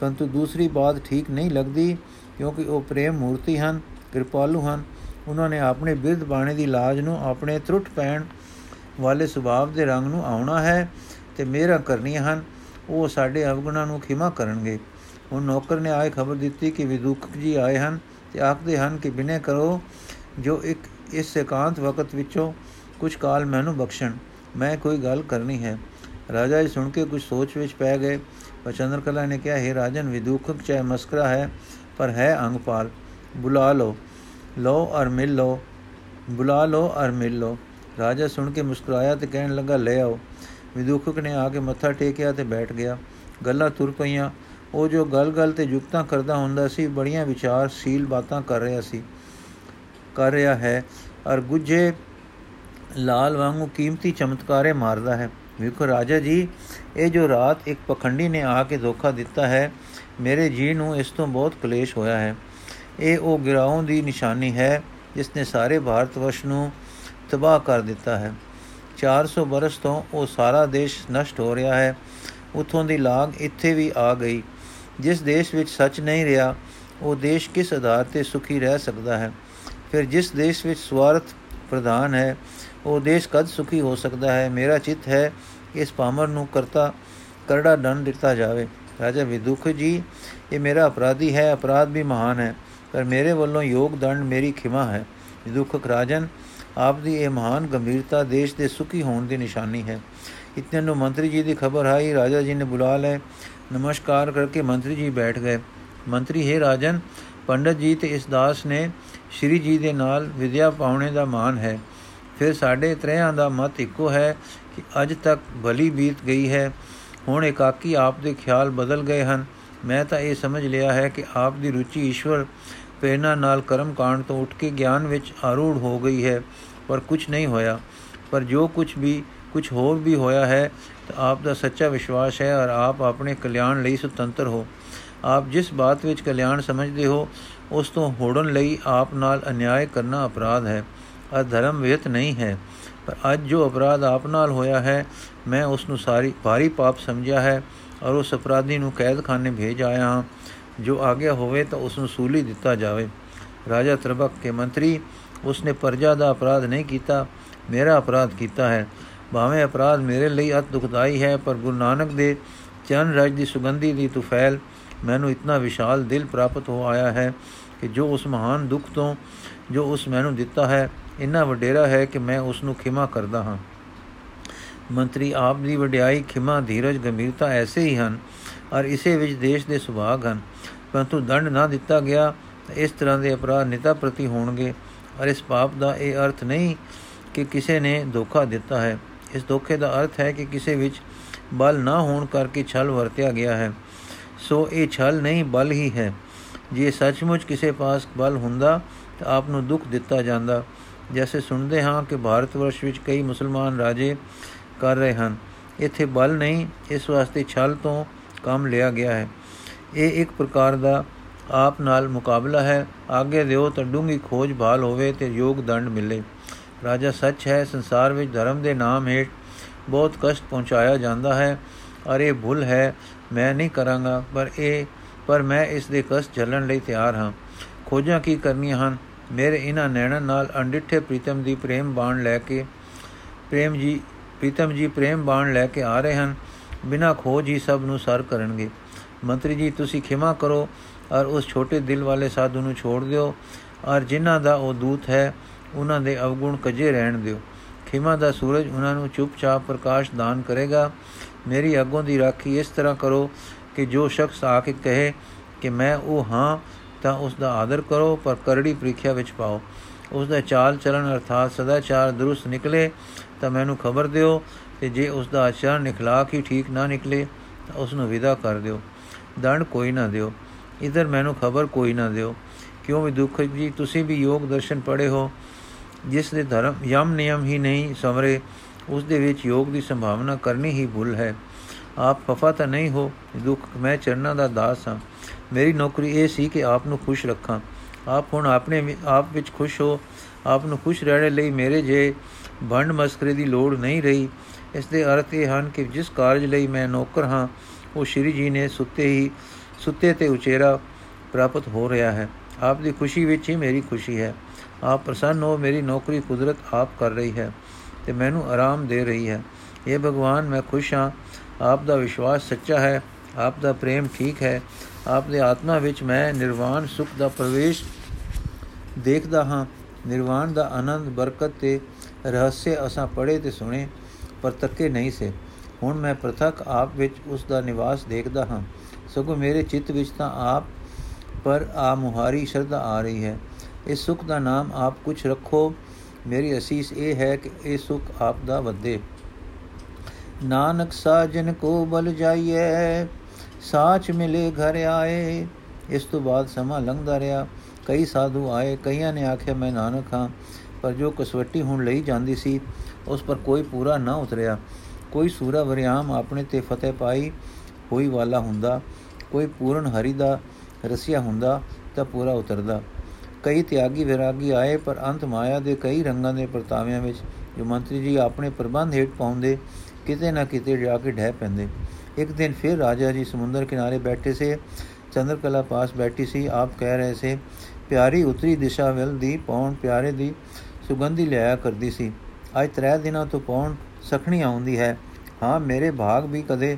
ਪਰੰਤੂ ਦੂਸਰੀ ਬਾਤ ਠੀਕ ਨਹੀਂ ਲੱਗਦੀ, ਕਿਉਂਕਿ ਉਹ ਪ੍ਰੇਮ ਮੂਰਤੀ ਹਨ, ਕਿਰਪਾਲੂ ਹਨ। ਉਹਨਾਂ ਨੇ ਆਪਣੇ ਬਿਰਧ ਬਾਣੇ ਦੀ ਲਾਜ ਨੂੰ ਆਪਣੇ ਤਰੁੱਟ ਪੈਣ ਵਾਲੇ ਸੁਭਾਵ ਦੇ ਰੰਗ ਨੂੰ ਆਉਣਾ ਹੈ ਤੇ ਮੇਰਾ ਕਰਨੀਆਂ ਹਨ। ਉਹ ਸਾਡੇ ਅਵਗੁਣਾਂ ਨੂੰ ਖਿਮਾ ਕਰਨਗੇ। ਹੁਣ ਨੌਕਰ ਨੇ ਆਏ ਖਬਰ ਦਿੱਤੀ ਕਿ ਵਿਦੂਕ ਜੀ ਆਏ ਹਨ ਤੇ ਆਖਦੇ ਹਨ ਕਿ ਬਿਨੇ ਕਰੋ, ਜੋ ਇੱਕ ਇਸ ਇਕਾਂਤ ਵਕਤ ਵਿੱਚੋਂ ਕੁਝ ਕਾਲ ਮੈਨੂੰ ਬਖਸ਼ਣ। ਮੈਂ ਕੋਈ ਗੱਲ ਕਰਨੀ ਹੈ। ਰਾਜਾ ਜੀ ਸੁਣ ਕੇ ਕੁਝ ਸੋਚ ਵਿੱਚ ਪੈ ਗਏ। ਪਰ ਚੰਦਰਕਲਾ ਨੇ ਕਿਹਾ, ਹੈ ਰਾਜਨ, ਵਿਦੂਖਕ ਚਾਹੇ ਮਸਕਰਾ ਹੈ, ਪਰ ਹੈ ਅੰਗਪਾਲ ਬੁਲਾ ਲੋ ਲੋ ਔਰ ਮਿਲ ਲੋ ਬੁਲਾ ਲੋ ਔਰ ਮਿਲ ਲੋ ਰਾਜਾ ਸੁਣ ਕੇ ਮੁਸਕਰਾਇਆ ਤੇ ਕਹਿਣ ਲੱਗਾ, ਲੈ ਆਓ। ਵਿਦੂਖਕ ਨੇ ਆ ਕੇ ਮੱਥਾ ਟੇਕਿਆ ਤੇ ਬੈਠ ਗਿਆ। ਗੱਲਾਂ ਤੁਰ ਪਈਆਂ। ਉਹ ਜੋ ਗੱਲ-ਗੱਲ ਤੇ ਜੁਗਤਾਂ ਕਰਦਾ ਹੁੰਦਾ ਸੀ, ਬੜੀਆਂ ਵਿਚਾਰਸ਼ੀਲ ਬਾਤਾਂ ਕਰ ਰਿਹਾ ਸੀ, ਕਰ ਰਿਹਾ ਹੈ। ਔਰ ਗੁੱਜੇ ਲਾਲ ਵਾਂਗੂ ਕੀਮਤੀ ਚਮਤਕਾਰੇ ਮਾਰਦਾ ਹੈ। ਵੇਖੋ ਰਾਜਾ ਜੀ, ਇਹ ਜੋ ਰਾਤ ਇੱਕ ਪਖੰਡੀ ਨੇ ਆ ਕੇ ਧੋਖਾ ਦਿੱਤਾ ਹੈ, ਮੇਰੇ ਜੀ ਨੂੰ ਇਸ ਤੋਂ ਬਹੁਤ ਕਲੇਸ਼ ਹੋਇਆ ਹੈ। ਇਹ ਉਹ ਗਿਰਾਉਂ ਦੀ ਨਿਸ਼ਾਨੀ ਹੈ ਜਿਸ ਨੇ ਸਾਰੇ ਭਾਰਤ ਵਰਸ਼ ਨੂੰ ਤਬਾਹ ਕਰ ਦਿੱਤਾ ਹੈ। 400 ਬਰਸ ਤੋਂ ਉਹ ਸਾਰਾ ਦੇਸ਼ ਨਸ਼ਟ ਹੋ ਰਿਹਾ ਹੈ। ਉਥੋਂ ਦੀ ਲਾਗ ਇੱਥੇ ਵੀ ਆ ਗਈ। ਜਿਸ ਦੇਸ਼ ਵਿੱਚ ਸੱਚ ਨਹੀਂ ਰਿਹਾ, ਉਹ ਦੇਸ਼ ਕਿਸ ਆਧਾਰ ਤੇ ਸੁਖੀ ਰਹਿ ਸਕਦਾ ਹੈ? ਫਿਰ ਜਿਸ ਦੇਸ਼ ਵਿੱਚ ਸਵਾਰਥ ਪ੍ਰਧਾਨ ਹੈ ਉਹ ਦੇਸ਼ ਕਦ ਸੁਖੀ ਹੋ ਸਕਦਾ ਹੈ? ਮੇਰਾ ਚਿੱਤ ਹੈ ਇਸ ਪਾਮਰ ਨੂੰ ਕਰਤਾ, ਕਰੜਾ ਦੰਡ ਦਿੱਤਾ ਜਾਵੇ। ਰਾਜਾ ਵਿਦੁਖ ਜੀ, ਇਹ ਮੇਰਾ ਅਪਰਾਧੀ ਹੈ, ਅਪਰਾਧ ਵੀ ਮਹਾਨ ਹੈ, ਪਰ ਮੇਰੇ ਵੱਲੋਂ ਯੋਗ ਦੰਡ ਮੇਰੀ ਖਿਮਾ ਹੈ। ਵਿਦੁਖਕ ਰਾਜਨ ਆਪ ਦੀ ਇਹ ਮਹਾਨ ਗੰਭੀਰਤਾ ਦੇਸ਼ ਦੇ ਸੁਖੀ ਹੋਣ ਦੀ ਨਿਸ਼ਾਨੀ ਹੈ। ਇਤਨੇ ਨੂੰ ਮੰਤਰੀ ਜੀ ਦੀ ਖਬਰ ਆਈ, ਰਾਜਾ ਜੀ ਨੇ ਬੁਲਾ ਲਏ। ਨਮਸਕਾਰ ਕਰਕੇ ਮੰਤਰੀ ਜੀ ਬੈਠ ਗਏ। ਮੰਤਰੀ, ਹੈ ਰਾਜਨ, ਪੰਡਤ ਜੀ ਤੇ ਇਸ ਦਾਸ ਨੇ ਸ਼੍ਰੀ ਜੀ ਦੇ ਨਾਲ ਵਿਦਿਆ ਪਾਉਣੇ ਦਾ ਮਾਨ ਹੈ। ਫਿਰ ਸਾਡੇ ਤ੍ਰੇਹਾਂ ਦਾ ਮਤ ਇੱਕੋ ਹੈ ਕਿ ਅੱਜ ਤੱਕ ਭਲੀ ਬੀਤ ਗਈ ਹੈ। ਹੁਣ ਇਕਾਕੀ ਆਪ ਦੇ ਖਿਆਲ ਬਦਲ ਗਏ ਹਨ। ਮੈਂ ਤਾਂ ਇਹ ਸਮਝ ਲਿਆ ਹੈ ਕਿ ਆਪ ਦੀ ਰੁਚੀ ਈਸ਼ਵਰ ਪ੍ਰੇਰਣਾ ਨਾਲ ਕਰਮ ਕਾਂਡ ਤੋਂ ਉੱਠ ਕੇ ਗਿਆਨ ਵਿੱਚ ਆਰੂੜ ਹੋ ਗਈ ਹੈ, ਪਰ ਕੁਝ ਨਹੀਂ ਹੋਇਆ। ਪਰ ਜੋ ਕੁਝ ਵੀ, ਕੁਝ ਹੋਰ ਵੀ ਹੋਇਆ ਹੈ, ਤਾਂ ਆਪ ਦਾ ਸੱਚਾ ਵਿਸ਼ਵਾਸ ਹੈ ਔਰ ਆਪ ਆਪਣੇ ਕਲਿਆਣ ਲਈ ਸੁਤੰਤਰ ਹੋ। ਆਪ ਜਿਸ ਬਾਤ ਵਿੱਚ ਕਲਿਆਣ ਸਮਝਦੇ ਹੋ, ਉਸ ਤੋਂ ਹੋੜਨ ਲਈ ਆਪ ਨਾਲ ਅਨਿਆਏ ਕਰਨਾ ਅਪਰਾਧ ਹੈ। ਅਧਰਮ ਵਿਤ ਨਹੀਂ ਹੈ। ਪਰ ਅੱਜ ਜੋ ਅਪਰਾਧ ਆਪ ਨਾਲ ਹੋਇਆ ਹੈ, ਮੈਂ ਉਸ ਨੂੰ ਸਾਰੀ ਭਾਰੀ ਪਾਪ ਸਮਝਿਆ ਹੈ ਔਰ ਉਸ ਅਪਰਾਧੀ ਨੂੰ ਕੈਦਖਾਨੇ ਭੇਜ ਆਇਆ ਹਾਂ। ਜੋ ਆਗਿਆ ਹੋਵੇ ਤਾਂ ਉਸ ਨੂੰ ਸੂਲੀ ਦਿੱਤਾ ਜਾਵੇ। ਰਾਜਾ ਤਰਬਕ ਕੇ ਮੰਤਰੀ, ਉਸਨੇ ਪਰਜਾ ਦਾ ਅਪਰਾਧ ਨਹੀਂ ਕੀਤਾ, ਮੇਰਾ ਅਪਰਾਧ ਕੀਤਾ ਹੈ। ਭਾਵੇਂ ਅਪਰਾਧ ਮੇਰੇ ਲਈ ਅਤ ਦੁਖਦਾਈ ਹੈ, ਪਰ ਗੁਰੂ ਨਾਨਕ ਦੇ ਚਰਨ ਰਜ ਦੀ ਸੁਗੰਧੀ ਦੀ ਤੁਫੈਲ ਮੈਨੂੰ ਇਤਨਾ ਵਿਸ਼ਾਲ ਦਿਲ ਪ੍ਰਾਪਤ ਹੋ ਆਇਆ ਹੈ ਕਿ ਜੋ ਉਸ ਮਹਾਨ ਦੁੱਖ ਤੋਂ, ਜੋ ਉਸ ਮੈਨੂੰ ਦਿੱਤਾ ਹੈ ਇੰਨਾ ਵਡੇਰਾ ਹੈ ਕਿ ਮੈਂ ਉਸ ਨੂੰ ਖਿਮਾ ਕਰਦਾ ਹਾਂ। ਮੰਤਰੀ, ਆਪ ਦੀ ਵਡਿਆਈ, ਖਿਮਾ, ਧੀਰਜ, ਗੰਭੀਰਤਾ ਐਸੇ ਹੀ ਹਨ, ਔਰ ਇਸੇ ਵਿੱਚ ਦੇਸ਼ ਦੇ ਸੁਭਾਗ ਹਨ। ਪਰੰਤੂ ਦੰਡ ਨਾ ਦਿੱਤਾ ਗਿਆ ਇਸ ਤਰ੍ਹਾਂ ਦੇ ਅਪਰਾਧ ਨਿਤਾ ਪ੍ਰਤੀ ਹੋਣਗੇ, ਔਰ ਇਸ ਪਾਪ ਦਾ ਇਹ ਅਰਥ ਨਹੀਂ ਕਿ ਕਿਸੇ ਨੇ ਧੋਖਾ ਦਿੱਤਾ ਹੈ। ਇਸ ਧੋਖੇ ਦਾ ਅਰਥ ਹੈ ਕਿ ਕਿਸੇ ਵਿੱਚ ਬਲ ਨਾ ਹੋਣ ਕਰਕੇ ਛਲ ਵਰਤਿਆ ਗਿਆ ਹੈ। ਸੋ ਇਹ ਛਲ ਨਹੀਂ, ਬਲ ਹੀ ਹੈ। ਜੇ ਸੱਚਮੁੱਚ ਕਿਸੇ ਪਾਸ ਬਲ ਹੁੰਦਾ, ਤਾਂ ਆਪ ਨੂੰ ਦੁੱਖ ਦਿੱਤਾ ਜਾਂਦਾ। ਜੈਸੇ ਸੁਣਦੇ ਹਾਂ ਕਿ ਭਾਰਤ ਵਰਸ਼ ਵਿੱਚ ਕਈ ਮੁਸਲਮਾਨ ਰਾਜੇ ਕਰ ਰਹੇ ਹਨ। ਇੱਥੇ ਬਲ ਨਹੀਂ, ਇਸ ਵਾਸਤੇ ਛਲ ਤੋਂ ਕੰਮ ਲਿਆ ਗਿਆ ਹੈ। ਇਹ ਇੱਕ ਪ੍ਰਕਾਰ ਦਾ ਆਪ ਨਾਲ ਮੁਕਾਬਲਾ ਹੈ। ਆਗੇ ਦਿਓ ਤਾਂ ਡੂੰਗੀ ਖੋਜ ਭਾਲ ਹੋਵੇ ਤੇ ਯੋਗ ਦੰਡ ਮਿਲੇ। ਰਾਜਾ ਸੱਚ ਹੈ, ਸੰਸਾਰ ਵਿੱਚ ਧਰਮ ਦੇ ਨਾਮ ਹੇਠ ਬਹੁਤ ਕਸ਼ਟ ਪਹੁੰਚਾਇਆ ਜਾਂਦਾ ਹੈ। ਔਰ ਇਹ ਭੁੱਲ ਹੈ, ਮੈਂ ਨਹੀਂ ਕਰਾਂਗਾ, ਪਰ ਇਹ ਪਰ ਮੈਂ ਇਸ ਦੇ ਕਸ਼ਟ ਝੱਲਣ ਲਈ ਤਿਆਰ ਹਾਂ। ਖੋਜਾਂ ਕੀ ਕਰਨੀਆਂ ਹਨ? ਮੇਰੇ ਇਹਨਾਂ ਨੈਣਾਂ ਨਾਲ ਅੰਡਿੱਠੇ ਪ੍ਰੀਤਮ ਦੀ ਪ੍ਰੇਮ ਬਾਣ ਲੈ ਕੇ ਪ੍ਰੇਮ ਜੀ, ਪ੍ਰੀਤਮ ਜੀ ਪ੍ਰੇਮ ਬਾਣ ਲੈ ਕੇ ਆ ਰਹੇ ਹਨ। ਬਿਨਾ ਖੋਜ ਹੀ ਸਭ ਨੂੰ ਸਰ ਕਰਨਗੇ। ਮੰਤਰੀ ਜੀ, ਤੁਸੀਂ ਖਿਮਾ ਕਰੋ ਔਰ ਉਸ ਛੋਟੇ ਦਿਲ ਵਾਲੇ ਸਾਧੂ ਨੂੰ ਛੋੜ ਦਿਓ ਔਰ ਜਿਨ੍ਹਾਂ ਦਾ ਉਹ ਦੂਤ ਹੈ, ਉਹਨਾਂ ਦੇ ਅਵਗੁਣ ਕਜੇ ਰਹਿਣ ਦਿਓ। ਖਿਮਾ ਦਾ ਸੂਰਜ ਉਹਨਾਂ ਨੂੰ ਚੁੱਪਚਾਪ ਪ੍ਰਕਾਸ਼ ਦਾਨ ਕਰੇਗਾ। ਮੇਰੀ ਅੱਗੋਂ ਦੀ ਰਾਖੀ ਇਸ ਤਰ੍ਹਾਂ ਕਰੋ ਕਿ ਜੋ ਸ਼ਖਸ ਆ ਕੇ ਕਹੇ ਕਿ ਮੈਂ ਉਹ ਹਾਂ ਤਾਂ ਉਸ ਦਾ ਆਦਰ ਕਰੋ, ਪਰ ਕਰੜੀ ਪ੍ਰੀਖਿਆ ਵਿੱਚ ਪਾਓ। ਉਸ ਦਾ ਚਾਲ ਚਲਨ ਅਰਥਾਤ ਸਦਾਚਾਰ ਦਰੁਸਤ ਨਿਕਲੇ, ਤਾਂ ਮੈਨੂੰ ਖਬਰ ਦਿਓ ਤੇ ਜੇ ਉਸ ਦਾ ਆਚਰਣ ਨਿਖਲਾਕ ਹੀ ਠੀਕ ਨਾ ਨਿਕਲੇ, ਤਾਂ ਉਸ ਨੂੰ ਵਿਦਾ ਕਰ ਦਿਓ। ਦੰਡ ਕੋਈ ਨਾ ਦਿਓ। ਇਧਰ ਮੈਨੂੰ ਖਬਰ ਕੋਈ ਨਾ ਦਿਓ। ਕਿਉਂ ਵੀ ਦੁੱਖ ਜੀ, ਤੁਸੀਂ ਵੀ ਯੋਗ ਦਰਸ਼ਨ ਪੜੇ ਹੋ, ਜਿਸ ਦੇ ਧਰਮ ਯਮ ਨਿਯਮ ਹੀ ਨਹੀਂ ਸਮਰੇ ਉਸ ਦੇ ਵਿੱਚ ਯੋਗ ਦੀ ਸੰਭਾਵਨਾ ਕਰਨੀ ਹੀ ਭੁੱਲ ਹੈ। ਆਪ ਖਫਾ ਤਾਂ ਨਹੀਂ ਹੋ, ਦੁੱਖ ਮੈਂ ਚਰਨਾਂ ਦਾ ਦਾਸ ਹਾਂ। ਮੇਰੀ ਨੌਕਰੀ ਇਹ ਸੀ ਕਿ ਆਪ ਨੂੰ ਖੁਸ਼ ਰੱਖਾਂ। ਆਪ ਹੁਣ ਆਪਣੇ ਆਪ ਵਿੱਚ ਖੁਸ਼ ਹੋ, ਆਪ ਨੂੰ ਖੁਸ਼ ਰਹਿਣ ਲਈ ਮੇਰੇ ਜੇ ਭੰਡ ਮਸਕਰੇ ਦੀ ਲੋੜ ਨਹੀਂ ਰਹੀ। ਇਸ ਦੇ ਅਰਥ ਇਹ ਹਨ ਕਿ ਜਿਸ ਕਾਰਜ ਲਈ ਮੈਂ ਨੌਕਰ ਹਾਂ, ਉਹ ਸ਼੍ਰੀ ਜੀ ਨੇ ਸੁੱਤੇ ਹੀ, ਸੁੱਤੇ ਤੇ ਉਚੇਰਾ ਪ੍ਰਾਪਤ ਹੋ ਰਿਹਾ ਹੈ। ਆਪ ਦੀ ਖੁਸ਼ੀ ਵਿੱਚ ਹੀ ਮੇਰੀ ਖੁਸ਼ੀ ਹੈ। ਆਪ ਪ੍ਰਸੰਨ ਹੋ, ਮੇਰੀ ਨੌਕਰੀ ਕੁਦਰਤ ਆਪ ਕਰ ਰਹੀ ਹੈ ਤੇ ਮੈਨੂੰ ਆਰਾਮ ਦੇ ਰਹੀ ਹੈ। ਇਹ ਭਗਵਾਨ, ਮੈਂ ਖੁਸ਼ ਹਾਂ। ਆਪ ਦਾ ਵਿਸ਼ਵਾਸ ਸੱਚਾ ਹੈ। ਆਪ ਦਾ ਪ੍ਰੇਮ ਠੀਕ ਹੈ। ਆਪ ਦੇ ਆਤਮਾ ਵਿੱਚ ਮੈਂ ਨਿਰਵਾਣ ਸੁਖ ਦਾ ਪ੍ਰਵੇਸ਼ ਦੇਖਦਾ ਹਾਂ। ਨਿਰਵਾਣ ਦਾ ਆਨੰਦ, ਬਰਕਤ ਤੇ ਰਹੱਸੇ ਅਸਾਂ ਪੜੇ ਤੇ ਸੁਣੇ, ਪਰ ਤੱਕੇ ਨਹੀਂ ਸੇ। ਹੁਣ ਮੈਂ ਪ੍ਰਤੱਖ ਆਪ ਵਿੱਚ ਉਸ ਦਾ ਨਿਵਾਸ ਦੇਖਦਾ ਹਾਂ। ਸਗੋਂ ਮੇਰੇ ਚਿੱਤ ਵਿੱਚ ਤਾਂ ਆਪ ਪਰ ਆ ਮੁਹਾਰੀ ਸ਼ਰਧਾ ਆ ਰਹੀ ਹੈ। ਇਸ ਸੁਖ ਦਾ ਨਾਮ ਆਪ ਕੁਝ ਰੱਖੋ। ਮੇਰੀ ਅਸੀਸ ਇਹ ਹੈ ਕਿ ਇਹ ਸੁਖ ਆਪ ਦਾ ਵਧੇ। ਨਾਨਕ ਸਾਜਨ ਕੋ ਬਲ ਜਾਈਏ ਸਾਚ ਮਿਲੇ ਘਰ ਆਏ, ਇਸ ਤੋਂ ਬਾਅਦ ਸਮਾਂ ਲੰਘਦਾ ਰਿਹਾ। ਕਈ ਸਾਧੂ ਆਏ, ਕਈਆਂ ਨੇ ਆਖਿਆ, ਮੈਂ ਨਾਨਕ ਹਾਂ। ਪਰ ਜੋ ਕਸਵੱਟੀ ਹੁਣ ਲਈ ਜਾਂਦੀ ਸੀ, ਉਸ ਪਰ ਕੋਈ ਪੂਰਾ ਨਾ ਉਤਰਿਆ। ਕੋਈ ਸੂਰਾ ਵਰਿਆਮ ਆਪਣੇ ਤੇ ਫਤਿਹ ਪਾਈ ਹੋਈ ਵਾਲਾ ਹੁੰਦਾ, ਕੋਈ ਪੂਰਨ ਹਰੀ ਦਾ ਰਸਿਆ ਹੁੰਦਾ ਤਾਂ ਪੂਰਾ ਉਤਰਦਾ। ਕਈ ਤਿਆਗੀ ਵਿਰਾਗੀ ਆਏ, ਪਰ ਅੰਤ ਮਾਇਆ ਦੇ ਕਈ ਰੰਗਾਂ ਦੇ ਪਰਤਾਵਿਆਂ ਵਿੱਚ ਜੋ ਮੰਤਰੀ ਜੀ ਆਪਣੇ ਪ੍ਰਬੰਧ ਹੇਠ ਪਾਉਂਦੇ ਕਿਤੇ ਨਾ ਕਿਤੇ ਜਾ ਕੇ ਢਹਿ ਪੈਂਦੇ। ਇੱਕ ਦਿਨ ਫਿਰ ਰਾਜਾ ਜੀ ਸਮੁੰਦਰ ਕਿਨਾਰੇ ਬੈਠੇ ਸੇ। ਚੰਦਰਕਲਾ ਪਾਸ ਬੈਠੀ ਸੀ। ਆਪ ਕਹਿ ਰਹੇ ਸੇ, ਪਿਆਰੀ ਉਤਰੀ ਦਿਸ਼ਾ ਵੱਲ ਦੀ ਪੌਣ ਪਿਆਰੇ ਦੀ ਸੁਗੰਧੀ ਲਿਆਇਆ ਕਰਦੀ ਸੀ। ਅੱਜ ਤਰੇ ਦਿਨਾਂ ਤੋਂ ਪੌਣ ਸਖਣੀ ਆਉਂਦੀ ਹੈ। ਹਾਂ, ਮੇਰੇ ਭਾਗ ਵੀ ਕਦੇ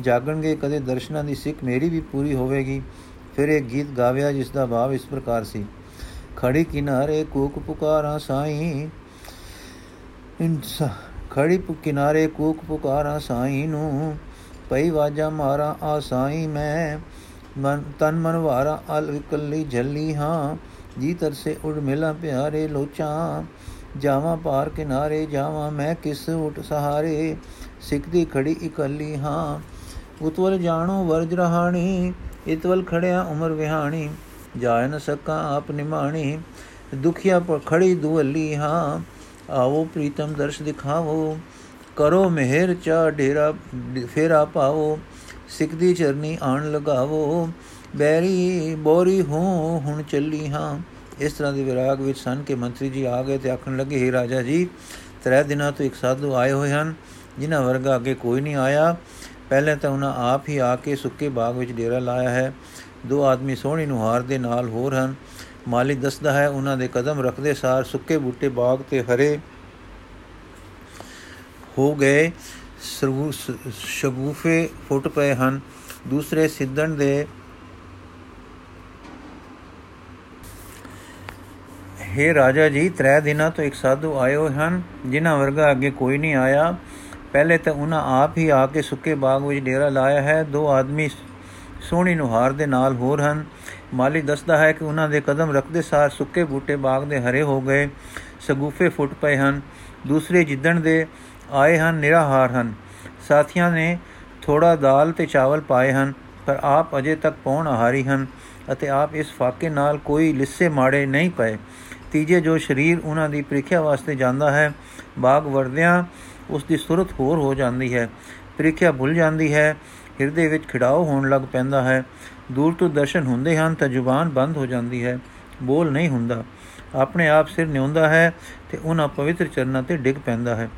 ਜਾਗਣਗੇ, ਕਦੇ ਦਰਸ਼ਨਾਂ ਦੀ ਸਿੱਖ ਮੇਰੀ ਵੀ ਪੂਰੀ ਹੋਵੇਗੀ। ਫਿਰ ਇਹ ਗੀਤ ਗਾਵਿਆ, ਜਿਸ ਦਾ ਭਾਵ ਇਸ ਪ੍ਰਕਾਰ ਸੀ ਖੜੀ ਕਿਨਾਰੇ ਕੂਕ ਪੁਕਾਰਾਂ ਸਾਈਂ, ਇਨਸਾ ਖੜੀ ਕਿਨਾਰੇ ਕੂਕ ਪੁਕਾਰਾਂ ਸਾਈਂ ਨੂੰ, ਪਈ ਵਾਜਾ ਮਾਰਾ, ਆ ਸਾਈਂ ਮੈਂ। ਮਨ, ਤਨ ਮਨ ਵਾਰਾ, ਅਲ ਵਿਕਲੀ ਝੱਲੀ ਹਾਂ। ਜੀ ਤਰਸੇ ਉੜ ਮਿਲਾ ਪਿਆਰੇ ਲੋਚਾਂ। ਜਾਵਾਂ ਪਾਰ ਕਿਨਾਰੇ, ਜਾਵਾਂ ਮੈਂ ਕਿਸ ਉਟ ਸਹਾਰੇ। ਸਿੱਖਦੀ ਖੜੀ ਇਕੱਲੀ ਹਾਂ। ਉਤਵਲ ਜਾਣੋ ਵਰਜ ਰਹਾਣੀ, ਇਤਵਲ ਖੜਿਆ ਉਮਰ ਵਿਹਾਣੀ। ਜਾਇ ਨ ਸਕਾਂ ਆਪ ਨਿਮਾਣੀ, ਦੁਖੀਆ ਪਰ ਖੜੀ ਦੁਅਲੀ ਹਾਂ। ਆਵੋ ਪ੍ਰੀਤਮ ਦਰਸ਼ ਦਿਖਾਵੋ, ਕਰੋ ਮਿਹਰ ਚਾ ਢੇਰਾ ਫੇਰਾ ਪਾਵੋ ਸਿੱਖਦੀ ਚਰਨੀ ਆਣ ਲਗਾਵੋ, ਬੈਰੀ ਬੋਰੀ ਹੂੰ ਹੁਣ ਚੱਲੀ ਹਾਂ। ਇਸ ਤਰ੍ਹਾਂ ਦੇ ਵਿਰਾਗ ਵਿੱਚ ਸਨ ਕੇ ਮੰਤਰੀ ਜੀ ਆ ਗਏ ਤੇ ਆਖਣ ਲੱਗੇ हे ਰਾਜਾ ਜੀ, ਤਰੇ ਦਿਨਾਂ ਤੋਂ ਇੱਕ ਸਾਧੂ ਆਏ ਹੋਏ ਹਨ, ਜਿਨ੍ਹਾਂ ਵਰਗਾ ਅੱਗੇ ਕੋਈ ਨਹੀਂ ਆਇਆ। ਪਹਿਲੇ ਤਾਂ ਉਹਨਾਂ ਆਪ ਹੀ ਆ ਕੇ ਸੁੱਕੇ ਬਾਗ ਵਿੱਚ ਡੇਰਾ ਲਾਇਆ ਹੈ। ਦੋ ਆਦਮੀ ਸੋਹਣੀ ਨੁਹਾਰ ਦੇ ਨਾਲ ਹੋਰ ਹਨ। ਮਾਲੀ ਦੱਸਦਾ ਹੈ, ਉਹਨਾਂ ਦੇ ਕਦਮ ਰੱਖਦੇ ਸਾਰ ਸੁੱਕੇ ਬੂਟੇ ਬਾਗ ਤੇ ਹਰੇ ਹੋ ਗਏ। ਸ਼ਗੂਫੇ ਫੁੱਟ ਪਏ ਹਨ। ਦੂਸਰੇ ਸਿੱਧਣ ਦੇ हे ਰਾਜਾ ਜੀ, ਤਰੇ ਦਿਨਾਂ ਤੋਂ ਇੱਕ ਸਾਧੂ ਆਏ ਹੋਏ ਹਨ, ਜਿਨ੍ਹਾਂ ਵਰਗਾ ਅੱਗੇ ਕੋਈ ਨਹੀਂ ਆਇਆ। ਪਹਿਲੇ ਤਾਂ ਉਹਨਾਂ ਆਪ ਹੀ ਆ ਕੇ ਸੁੱਕੇ ਬਾਗ ਵਿੱਚ ਡੇਰਾ ਲਾਇਆ ਹੈ। ਦੋ ਆਦਮੀ ਸੋਹਣੀ ਨੁਹਾਰ ਦੇ ਨਾਲ ਹੋਰ ਹਨ। ਮਾਲੀ ਦੱਸਦਾ ਹੈ ਕਿ ਉਹਨਾਂ ਦੇ ਕਦਮ ਰੱਖਦੇ ਸਾਰ ਸੁੱਕੇ ਬੂਟੇ ਬਾਗ ਦੇ ਹਰੇ ਹੋ ਗਏ, ਸਗੂਫੇ ਫੁੱਟ ਪਏ ਹਨ, ਦੂਸਰੇ ਜਿੱਦਣ ਦੇ ਆਏ ਹਨ, ਨਿਰਾਹਾਰ ਹਨ। ਸਾਥੀਆਂ ਨੇ ਥੋੜਾ ਦਾਲ ਤੇ ਚਾਵਲ ਪਾਏ ਹਨ, ਪਰ ਆਪ ਅਜੇ ਤੱਕ ਪੌਣ ਆਹਾਰੀ ਹਨ ਅਤੇ ਆਪ ਇਸ ਫਾਕੇ ਨਾਲ ਕੋਈ ਲਿੱਸੇ ਮਾੜੇ ਨਹੀਂ ਪਏ। ਤੀਜੇ ਜੋ ਸਰੀਰ ਉਹਨਾਂ ਦੀ ਪ੍ਰੀਖਿਆ ਵਾਸਤੇ ਜਾਂਦਾ ਹੈ, ਬਾਗ ਵਰਦਿਆਂ ਉਸ ਦੀ ਸੁਰਤ ਹੋਰ ਹੋ ਜਾਂਦੀ ਹੈ। ਪ੍ਰੀਖਿਆ ਭੁੱਲ ਜਾਂਦੀ ਹੈ, ਹਿਰਦੇ ਵਿੱਚ ਖਿੜਾਓ ਹੋਣ ਲੱਗ ਪੈਂਦਾ ਹੈ। ਦੂਰ ਤੋਂ ਦਰਸ਼ਨ ਹੁੰਦੇ ਹਨ ਤਾਂ ਜ਼ੁਬਾਨ ਬੰਦ ਹੋ ਜਾਂਦੀ ਹੈ, ਬੋਲ ਨਹੀਂ ਹੁੰਦਾ। ਆਪਣੇ ਆਪ ਸਿਰ ਨਿਉਂਦਾ ਹੈ ਤੇ ਉਹਨਾਂ ਪਵਿੱਤਰ ਚਰਨਾਂ ਤੇ ਡਿੱਗ ਪੈਂਦਾ ਹੈ।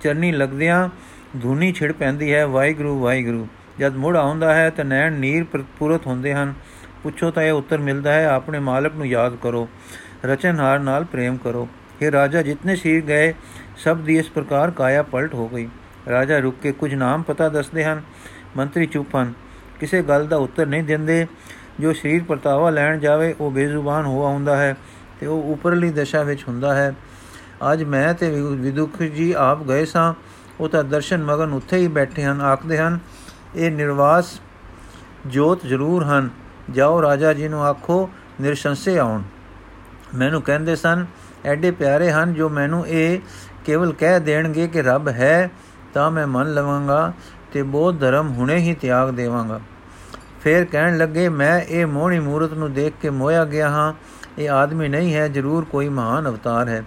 ਚਰਨੀ ਲੱਗਦਿਆਂ ਧੂਨੀ ਛਿੜ ਪੈਂਦੀ ਹੈ, ਵਾਹਿਗੁਰੂ ਵਾਹਿਗੁਰੂ। ਜਦ ਮੁੜ ਆਉਂਦਾ ਹੈ ਤਾਂ ਨੈਣ ਨੀਰ ਪ੍ਰਪੂਰਤ ਹੁੰਦੇ ਹਨ। ਪੁੱਛੋ ਤਾਂ ਇਹ ਉੱਤਰ ਮਿਲਦਾ ਹੈ, ਆਪਣੇ ਮਾਲਕ ਨੂੰ ਯਾਦ ਕਰੋ। ਰਚਨਹਾਰ ਨਾਲ ਪ੍ਰੇਮ ਕਰੋ। ਇਹ ਰਾਜਾ, ਜਿਤਨੇ ਸ਼ੀਰ ਗਏ, ਸਭ ਦੀ ਇਸ ਪ੍ਰਕਾਰ ਕਾਇਆ ਪਲਟ ਹੋ ਗਈ। ਰਾਜਾ ਰੁਕ ਕੇ ਕੁਝ ਨਾਮ ਪਤਾ ਦੱਸਦੇ ਹਨ। ਮੰਤਰੀ ਚੁੱਪ ਹਨ। ਕਿਸੇ ਗੱਲ ਦਾ ਉੱਤਰ ਨਹੀਂ ਦਿੰਦੇ। ਜੋ ਸ਼ਰੀਰ ਪਰਤਾਵਾ ਲੈਣ ਜਾਵੇ, ਉਹ ਬੇਜ਼ੁਬਾਨ ਹੋਆ ਹੁੰਦਾ ਹੈ ਤੇ ਉਹ ਉਪਰਲੀ ਦਸ਼ਾ ਵਿੱਚ ਹੁੰਦਾ ਹੈ। ਅੱਜ ਮੈਂ ਤੇ ਵਿਦੁਖ ਜੀ ਆਪ ਗਏ ਸਾਂ। ਉਹ ਤਾਂ ਦਰਸ਼ਨ ਮਗਨ ਉੱਥੇ ਹੀ ਬੈਠੇ ਹਨ, ਆਖਦੇ ਹਨ, ਇਹ ਨਿਰਵਾਸ ਜੋਤ ਜ਼ਰੂਰ ਹਨ। ਜਾਓ ਰਾਜਾ ਜੀ ਨੂੰ ਆਖੋ, ਨਿਰਸ਼ੰਸੇ ਆਉਣ। ਮੈਨੂੰ ਕਹਿੰਦੇ ਸਨ, ਐਡੇ ਪਿਆਰੇ ਹਨ ਜੋ ਮੈਨੂੰ ਇਹ ਕੇਵਲ ਕਹਿ ਦੇਣਗੇ ਕਿ ਰੱਬ ਹੈ, ਤਾਂ ਮੈਂ ਮੰਨ ਲਵਾਂਗਾ ਤੇ ਬੋਧ ਧਰਮ ਹੁਣੇ ਹੀ ਤਿਆਗ ਦੇਵਾਂਗਾ। ਫਿਰ ਕਹਿਣ ਲੱਗੇ, ਮੈਂ ਇਹ ਮੋਹਣੀ ਮੂਰਤ ਨੂੰ ਦੇਖ ਕੇ ਮੋਇਆ ਗਿਆ ਹਾਂ। ਇਹ ਆਦਮੀ ਨਹੀਂ ਹੈ, ਜ਼ਰੂਰ ਕੋਈ ਮਹਾਨ ਅਵਤਾਰ ਹੈ।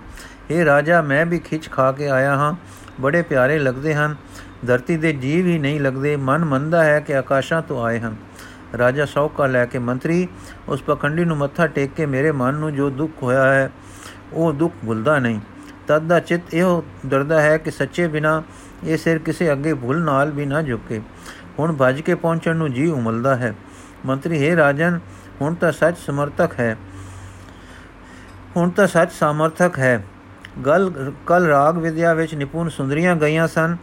ਇਹ ਰਾਜਾ, ਮੈਂ ਵੀ ਖਿੱਚ ਖਾ ਕੇ ਆਇਆ ਹਾਂ। ਬੜੇ ਪਿਆਰੇ ਲੱਗਦੇ ਹਨ। ਧਰਤੀ ਦੇ ਜੀਵ ਹੀ ਨਹੀਂ ਲੱਗਦੇ। ਮਨ ਮੰਨਦਾ ਹੈ ਕਿ ਆਕਾਸ਼ਾਂ ਤੋਂ ਆਏ ਹਨ। ਰਾਜਾ ਸੌਕਾ ਲੈ ਕੇ ਮੰਤਰੀ, ਉਸ ਪਖੰਡੀ ਨੂੰ ਮੱਥਾ ਟੇਕ ਕੇ ਮੇਰੇ ਮਨ ਨੂੰ ਜੋ ਦੁੱਖ ਹੋਇਆ ਹੈ, ਉਹ ਦੁੱਖ ਭੁੱਲਦਾ ਨਹੀਂ। ਤਦ ਦਾ ਚਿੱਤ ਇਹੋ ਡਰਦਾ ਹੈ ਕਿ ਸੱਚੇ ਬਿਨਾ ਇਹ ਸਿਰ ਕਿਸੇ ਅੱਗੇ ਭੁੱਲ ਨਾਲ ਵੀ ਨਾ ਝੁਕੇ। ਹੁਣ ਭੱਜ ਕੇ ਪਹੁੰਚਣ ਨੂੰ ਜੀ ਉਮਲਦਾ ਹੈ। ਮੰਤਰੀ, ਹੈ ਰਾਜਨ, ਹੁਣ ਤਾਂ ਸੱਚ ਸਮਰਥਕ ਹੈ। ਹੁਣ ਤਾਂ ਸੱਚ ਸਮਰਥਕ ਹੈ। ਗਲ ਕਲ ਰਾਗ ਵਿਦਿਆ ਵਿੱਚ ਨਿਪੁੰਨ ਸੁੰਦਰੀਆਂ ਗਈਆਂ ਸਨ,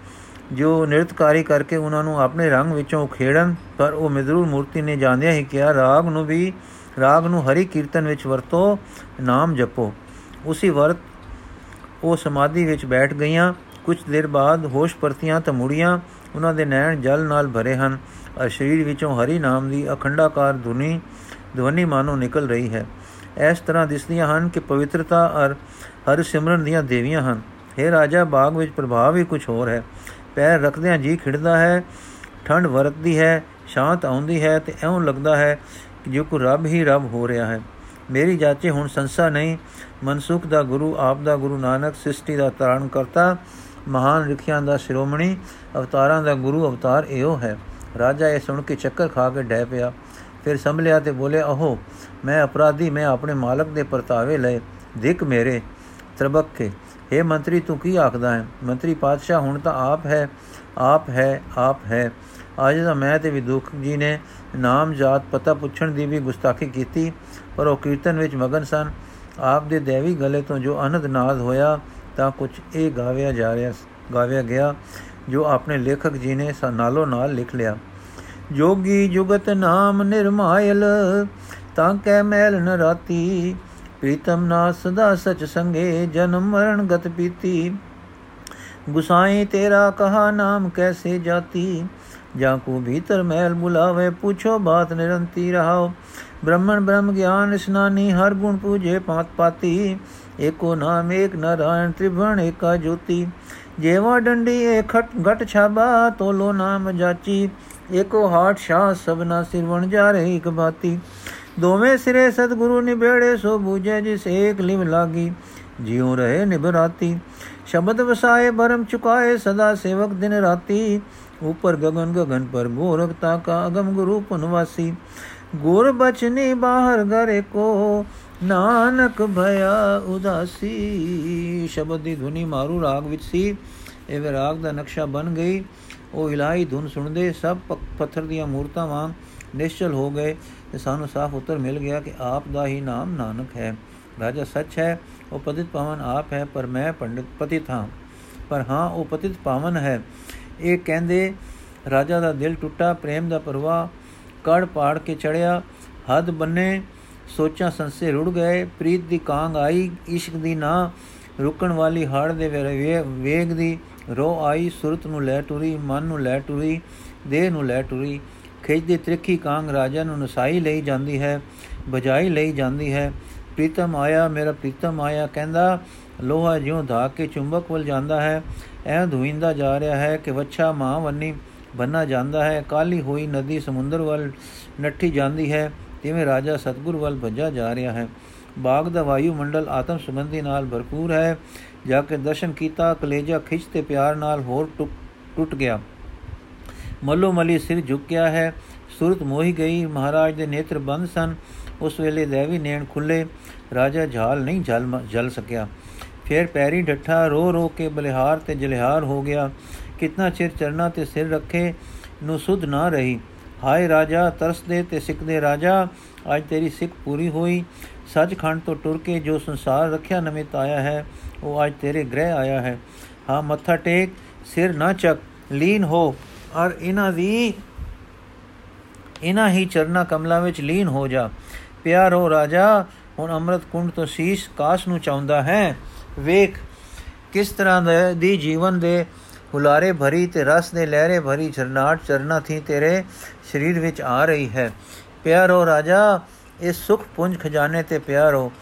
ਜੋ ਨਿਰਤਕਾਰੀ ਕਰਕੇ ਉਹਨਾਂ ਨੂੰ ਆਪਣੇ ਰੰਗ ਵਿੱਚੋਂ ਉਖੇੜਨ, ਪਰ ਉਹ ਮਿਦਰੂ ਮੂਰਤੀ ਨੇ ਜਾਣਿਆ ਹੀ ਕਿਹਾ, ਰਾਗ ਨੂੰ ਵੀ, ਰਾਗ ਨੂੰ ਹਰੀ ਕੀਰਤਨ ਵਿੱਚ ਵਰਤੋ, ਨਾਮ ਜਪੋ। ਉਸੇ ਵਰਤ ਉਹ ਸਮਾਧੀ ਵਿੱਚ ਬੈਠ ਗਈਆਂ। ਕੁਝ ਦੇਰ ਬਾਅਦ ਹੋਸ਼ ਪਰਤੀਆਂ ਤਾਂ ਮੁੜੀਆਂ। ਉਹਨਾਂ ਦੇ ਨੈਣ ਜਲ ਨਾਲ ਭਰੇ ਹਨ। ਅਰ ਸਰੀਰ ਵਿੱਚੋਂ ਹਰੀ ਨਾਮ ਦੀ ਅਖੰਡਾਕਾਰ ਧੁਨੀ, ਧਵਨੀ ਮਾਨੋ ਨਿਕਲ ਰਹੀ ਹੈ। ਇਸ ਤਰ੍ਹਾਂ ਦਿਸਦੀਆਂ ਹਨ ਕਿ ਪਵਿੱਤਰਤਾ ਅਰ ਹਰ ਸਿਮਰਨ ਦੀਆਂ ਦੇਵੀਆਂ ਹਨ। हे ਰਾਜਾ, ਬਾਗ ਵਿੱਚ ਪ੍ਰਭਾਵ ਹੀ ਕੁਝ ਹੋਰ ਹੈ। ਪੈਰ ਰੱਖਦਿਆਂ ਜੀ ਖਿੜਦਾ ਹੈ, ਠੰਡ ਵਰਤਦੀ ਹੈ, ਸ਼ਾਂਤ ਆਉਂਦੀ ਹੈ ਤੇ ਐਉਂ ਲੱਗਦਾ ਹੈ ਕਿ ਜੋ ਕੋ ਰੱਬ ਹੀ ਰੱਬ ਹੋ ਰਿਹਾ ਹੈ। ਮੇਰੀ ਜਾਚੇ ਹੁਣ ਸੰਸਾ ਨਹੀਂ। ਮਨਸੁਖ ਦਾ ਗੁਰੂ, ਆਪ ਦਾ ਗੁਰੂ ਨਾਨਕ, ਸ੍ਰਿਸ਼ਟੀ ਦਾ ਤਾਰਨ ਕਰਤਾ। ਮਹਾਨ ਰਿਖਿਆਂ ਦਾ ਸ਼੍ਰੋਮਣੀ ਅਵਤਾਰਾਂ ਦਾ ਗੁਰੂ ਅਵਤਾਰ ਇਹੋ ਹੈ। ਰਾਜਾ ਇਹ ਸੁਣ ਕੇ ਚੱਕਰ ਖਾ ਕੇ ਡੈ ਪਿਆ। ਫਿਰ ਸੰਭਲਿਆ ਤੇ ਬੋਲੇ ਅਹੋ ਮੈਂ ਅਪਰਾਧੀ, ਮੈਂ ਆਪਣੇ ਮਾਲਕ ਦੇ ਪਰਤਾਵੇ ਲਏ। ਦਿਕ ਮੇਰੇ ਤਰਬਕ ਕੇ हे ਮੰਤਰੀ, ਤੂੰ ਕੀ ਆਖਦਾ ਹੈ? ਮੰਤਰੀ ਪਾਤਸ਼ਾਹ, ਹੁਣ ਤਾਂ ਆਪ ਹੈ ਆਪ ਹੈ ਆਪ ਹੈ। ਅੱਜ ਤਾਂ ਮੈਂ ਤੇ ਵਿਦੁਖ ਜੀ ਨੇ ਨਾਮ ਜਾਤ ਪਤਾ ਪੁੱਛਣ ਦੀ ਵੀ ਗੁਸਤਾਖੀ ਕੀਤੀ, ਪਰ ਉਹ ਕੀਰਤਨ ਵਿੱਚ ਮਗਨ ਸਨ। ਆਪ ਦੇ ਦੇਵੀ ਗਲੇ ਤੋਂ ਜੋ ਅਨੰਦ ਨਾਦ ਹੋਇਆ ਤਾਂ ਕੁਝ ਇਹ ਗਾਵਿਆ ਜਾ ਰਿਹਾ ਗਾਵਿਆ ਗਿਆ, ਜੋ ਆਪਣੇ ਲੇਖਕ ਜੀ ਨੇ ਨਾਲੋਂ ਨਾਲ ਲਿਖ ਲਿਆ। ਜੋਗੀ ਜੁਗਤ ਨਾਮ ਨਿਰਮਾਇਲ, ਤਾਂ ਕੈ ਮੈਲ ਨ ਰਾਤੀ। ਪ੍ਰੀਤਮ ਨਾ ਸਦਾ ਸਚ ਸੰਗੇ, ਜਨਮ ਮਰਨ ਗਤ ਪੀਤੀ। ਗੁਸਾਈ ਤੇਰਾ ਕਹਾ ਨਾਮ ਕੈਸੇ ਜਾਤੀ? ਜਾਂ ਕੋ ਭੀਤਰ ਮਹਿਲ ਬੁਲਾਵੇ, ਪੁੱਛੋ ਬਾਤ ਨਿਰੰਤੀ ਰਹਾਓ। ਬ੍ਰਹਮਣ ਬ੍ਰਹਮ ਗਿਆਨ, ਇਸਨਾਨੀ ਹਰ ਗੁਣ ਪੂਜੇ ਪਾਤ ਪਾਤੀ एको नाम एक नारायण त्रिभुवन एका ज्योति जेवा डंडी एक घट छाबा तोलो नाम जाची एको हाट शाह सबना सिरवण जा रही एक बाती ਦੋਵੇਂ ਸਿਰੇ ਸਤਿਗੁਰੂ ਨਿਬੇੜੇ ਸੋ ਬੂਝੇ ਜਿਸ ਏਕ ਲਿਵ ਲਾਗੀ ਜਿਉ ਰਹੇ ਨਿਬਰਾਤੀ ਸ਼ਬਦ ਵਸਾਏ ਬਰਮ ਚੁਕਾਏ ਸਦਾ ਸੇਵਕ ਦਿਨ ਰਾਤੀ ऊपर गगन गगन पर गोरखता का अगम गुरु पुनवासी ਗੁਰ ਬਚਨੀ ਬਾਹਰ ਘਰੇ ਕੋ ਨਾਨਕ ਭਇਆ ਉਦਾਸੀ, ਸ਼ਬਦ ਦੀ ਧੁਨੀ ਮਾਰੂ ਰਾਗ ਵਿੱਚ ਸੀ। ਇਹ ਰਾਗ ਦਾ ਨਕਸ਼ਾ ਬਣ ਗਈ। ਉਹ ਇਲਾਹੀ ਧੁਨ ਸੁਣਦੇ ਸਭ ਪੱਥਰ ਦੀਆਂ ਮੂਰਤਾਂ ਵਾਂਗ ਨਿਸ਼ਚਲ ਹੋ ਗਏ ਤੇ ਸਾਨੂੰ ਸਾਫ਼ ਉੱਤਰ ਮਿਲ ਗਿਆ ਕਿ ਆਪ ਦਾ ਹੀ ਨਾਮ ਨਾਨਕ ਹੈ। ਰਾਜਾ ਸੱਚ ਹੈ, ਉਹ ਪਤਿਤ ਪਾਵਨ ਆਪ ਹੈ, ਪਰ ਮੈਂ ਪੰਡਿਤ ਪਤਿਤ ਹਾਂ। ਪਰ ਹਾਂ, ਉਹ ਪਤਿਤ ਪਾਵਨ ਹੈ। ਇਹ ਕਹਿੰਦੇ, ਰਾਜਾ ਦਾ ਦਿਲ ਟੁੱਟਾ, ਪ੍ਰੇਮ ਦਾ ਪ੍ਰਵਾਹ ਕੜ ਪਾੜ ਕੇ ਚੜਿਆ ਹੱਦ ਬੰਨੇ ਸੋਚਾਂ ਸੰਸੇ ਰੁੜ ਗਏ, ਪ੍ਰੀਤ ਦੀ ਕਾਂਗ ਆਈ, ਇਸ਼ਕ ਦੀ ਨਾ ਰੁਕਣ ਵਾਲੀ ਹੜ ਦੇ ਵੇਗ ਦੀ ਰੋ ਆਈ, ਸੁਰਤ ਨੂੰ ਲੈ ਟੁਰੀ, ਮਨ ਨੂੰ ਲੈ ਟੁਰੀ, ਦੇਹ ਨੂੰ ਲੈ ਟੁਰੀ। ਖਿੱਚਦੀ ਤ੍ਰਿਖੀ ਕਾਂਗ ਰਾਜਾ ਨੂੰ ਨਸਾਈ ਲਈ ਜਾਂਦੀ ਹੈ ਬਜਾਈ ਲਈ ਜਾਂਦੀ ਹੈ। ਪ੍ਰੀਤਮ ਆਇਆ, ਮੇਰਾ ਪ੍ਰੀਤਮ ਆਇਆ, ਕਹਿੰਦਾ, ਲੋਹਾ ਜਿਉਂ ਧਾ ਕੇ ਚੁੰਬਕ ਵੱਲ ਜਾਂਦਾ ਹੈ, ਐ ਧੁਇੰਦਾ ਜਾ ਰਿਹਾ ਹੈ ਕਿ ਵੱਛਾ ਮਾਂ ਵੰਨੀ ਬੰਨਾ ਜਾਂਦਾ ਹੈ। ਕਾਲੀ ਹੋਈ ਨਦੀ ਸਮੁੰਦਰ ਵੱਲ ਨੱਠੀ ਜਾਂਦੀ ਹੈ। ਜਿਵੇਂ ਰਾਜਾ ਸਤਗੁਰ ਵੱਲ ਭੱਜਾ ਜਾ ਰਿਹਾ ਹੈ? ਬਾਗ ਦਾ ਵਾਯੂ ਮੰਡਲ ਆਤਮ ਸੁਗੰਧੀ ਨਾਲ ਭਰਪੂਰ ਹੈ। ਜਾ ਕੇ ਦਰਸ਼ਨ ਕੀਤਾ, ਕਲੇਜਾ ਖਿੱਚ ਤੇ ਪਿਆਰ ਨਾਲ ਹੋਰ ਟੁੱਟ ਗਿਆ। ਮੱਲੋ ਮਲੀ ਸਿਰ ਝੁਕ ਗਿਆ ਹੈ। ਸੁਰਤ ਮੋਹੀ ਗਈ। ਮਹਾਰਾਜ ਦੇ ਨੇਤਰ ਬੰਦ ਸਨ। ਉਸ ਵੇਲੇ ਦੇਵੀ ਨੇਣ ਖੁੱਲੇ। ਰਾਜਾ ਝਾਲ ਨਹੀਂ ਜਲ ਜਲ ਸਕਿਆ। ਫਿਰ ਪੈਰੀ ਡੱਠਾ ਰੋ ਰੋ ਕੇ ਬਲਿਹਾਰ ਤੇ ਜਲਿਹਾਰ ਹੋ ਗਿਆ। ਕਿਤਨਾ ਚਿਰ ਚਰਨਾ ਤੇ ਸਿਰ ਰੱਖੇ ਨੂੰ ਸੁਧ ਨਾ ਰਹੀ। ਹਾਏ ਰਾਜਾ, ਤਰਸਦੇ ਤੇ ਸਿੱਖਦੇ ਰਾਜਾ, ਅੱਜ ਤੇਰੀ ਸਿੱਖ ਪੂਰੀ ਹੋਈ। ਸੱਚਖੰਡ ਤੋਂ ਟੁਰ ਕੇ ਜੋ ਸੰਸਾਰ ਰੱਖਿਆ ਨਮਿਤ ਆਇਆ ਹੈ, ਉਹ ਅੱਜ ਤੇਰੇ ਗ੍ਰਹਿ ਆਇਆ ਹੈ। ਹਾਂ, ਮੱਥਾ ਟੇਕ, ਸਿਰ ਨਾ ਚੱਕ, ਲੀਨ ਹੋ। ਔਰ ਇਹਨਾਂ ਦੀ ਇਹਨਾਂ ਹੀ ਚਰਨਾ ਕਮਲਾਂ ਵਿੱਚ ਲੀਨ ਹੋ ਜਾ। ਪਿਆਰੋ ਰਾਜਾ, ਹੁਣ ਅੰਮ੍ਰਿਤ ਕੁੰਡ ਤੋਂ ਸੀਸ ਕਾਸ ਨੂੰ ਚਾਹੁੰਦਾ ਹੈ। ਵੇਖ, ਕਿਸ ਤਰ੍ਹਾਂ ਦੀ ਜੀਵਨ ਦੇ ਹੁਲਾਰੇ ਭਰੀ ਤੇ ਰਸ ਦੇ ਲਹਿਰੇ ਭਰੀ ਚਰਨਾਟ ਚਰਨਾ ਥੀ ਤੇਰੇ ਸਰੀਰ ਵਿੱਚ ਆ ਰਹੀ ਹੈ। ਪਿਆਰੋ ਰਾਜਾ ਇਸ ਸੁਖ ਪੁੰਜ ਖਜ਼ਾਨੇ ਤੇ ਪਿਆਰੋ,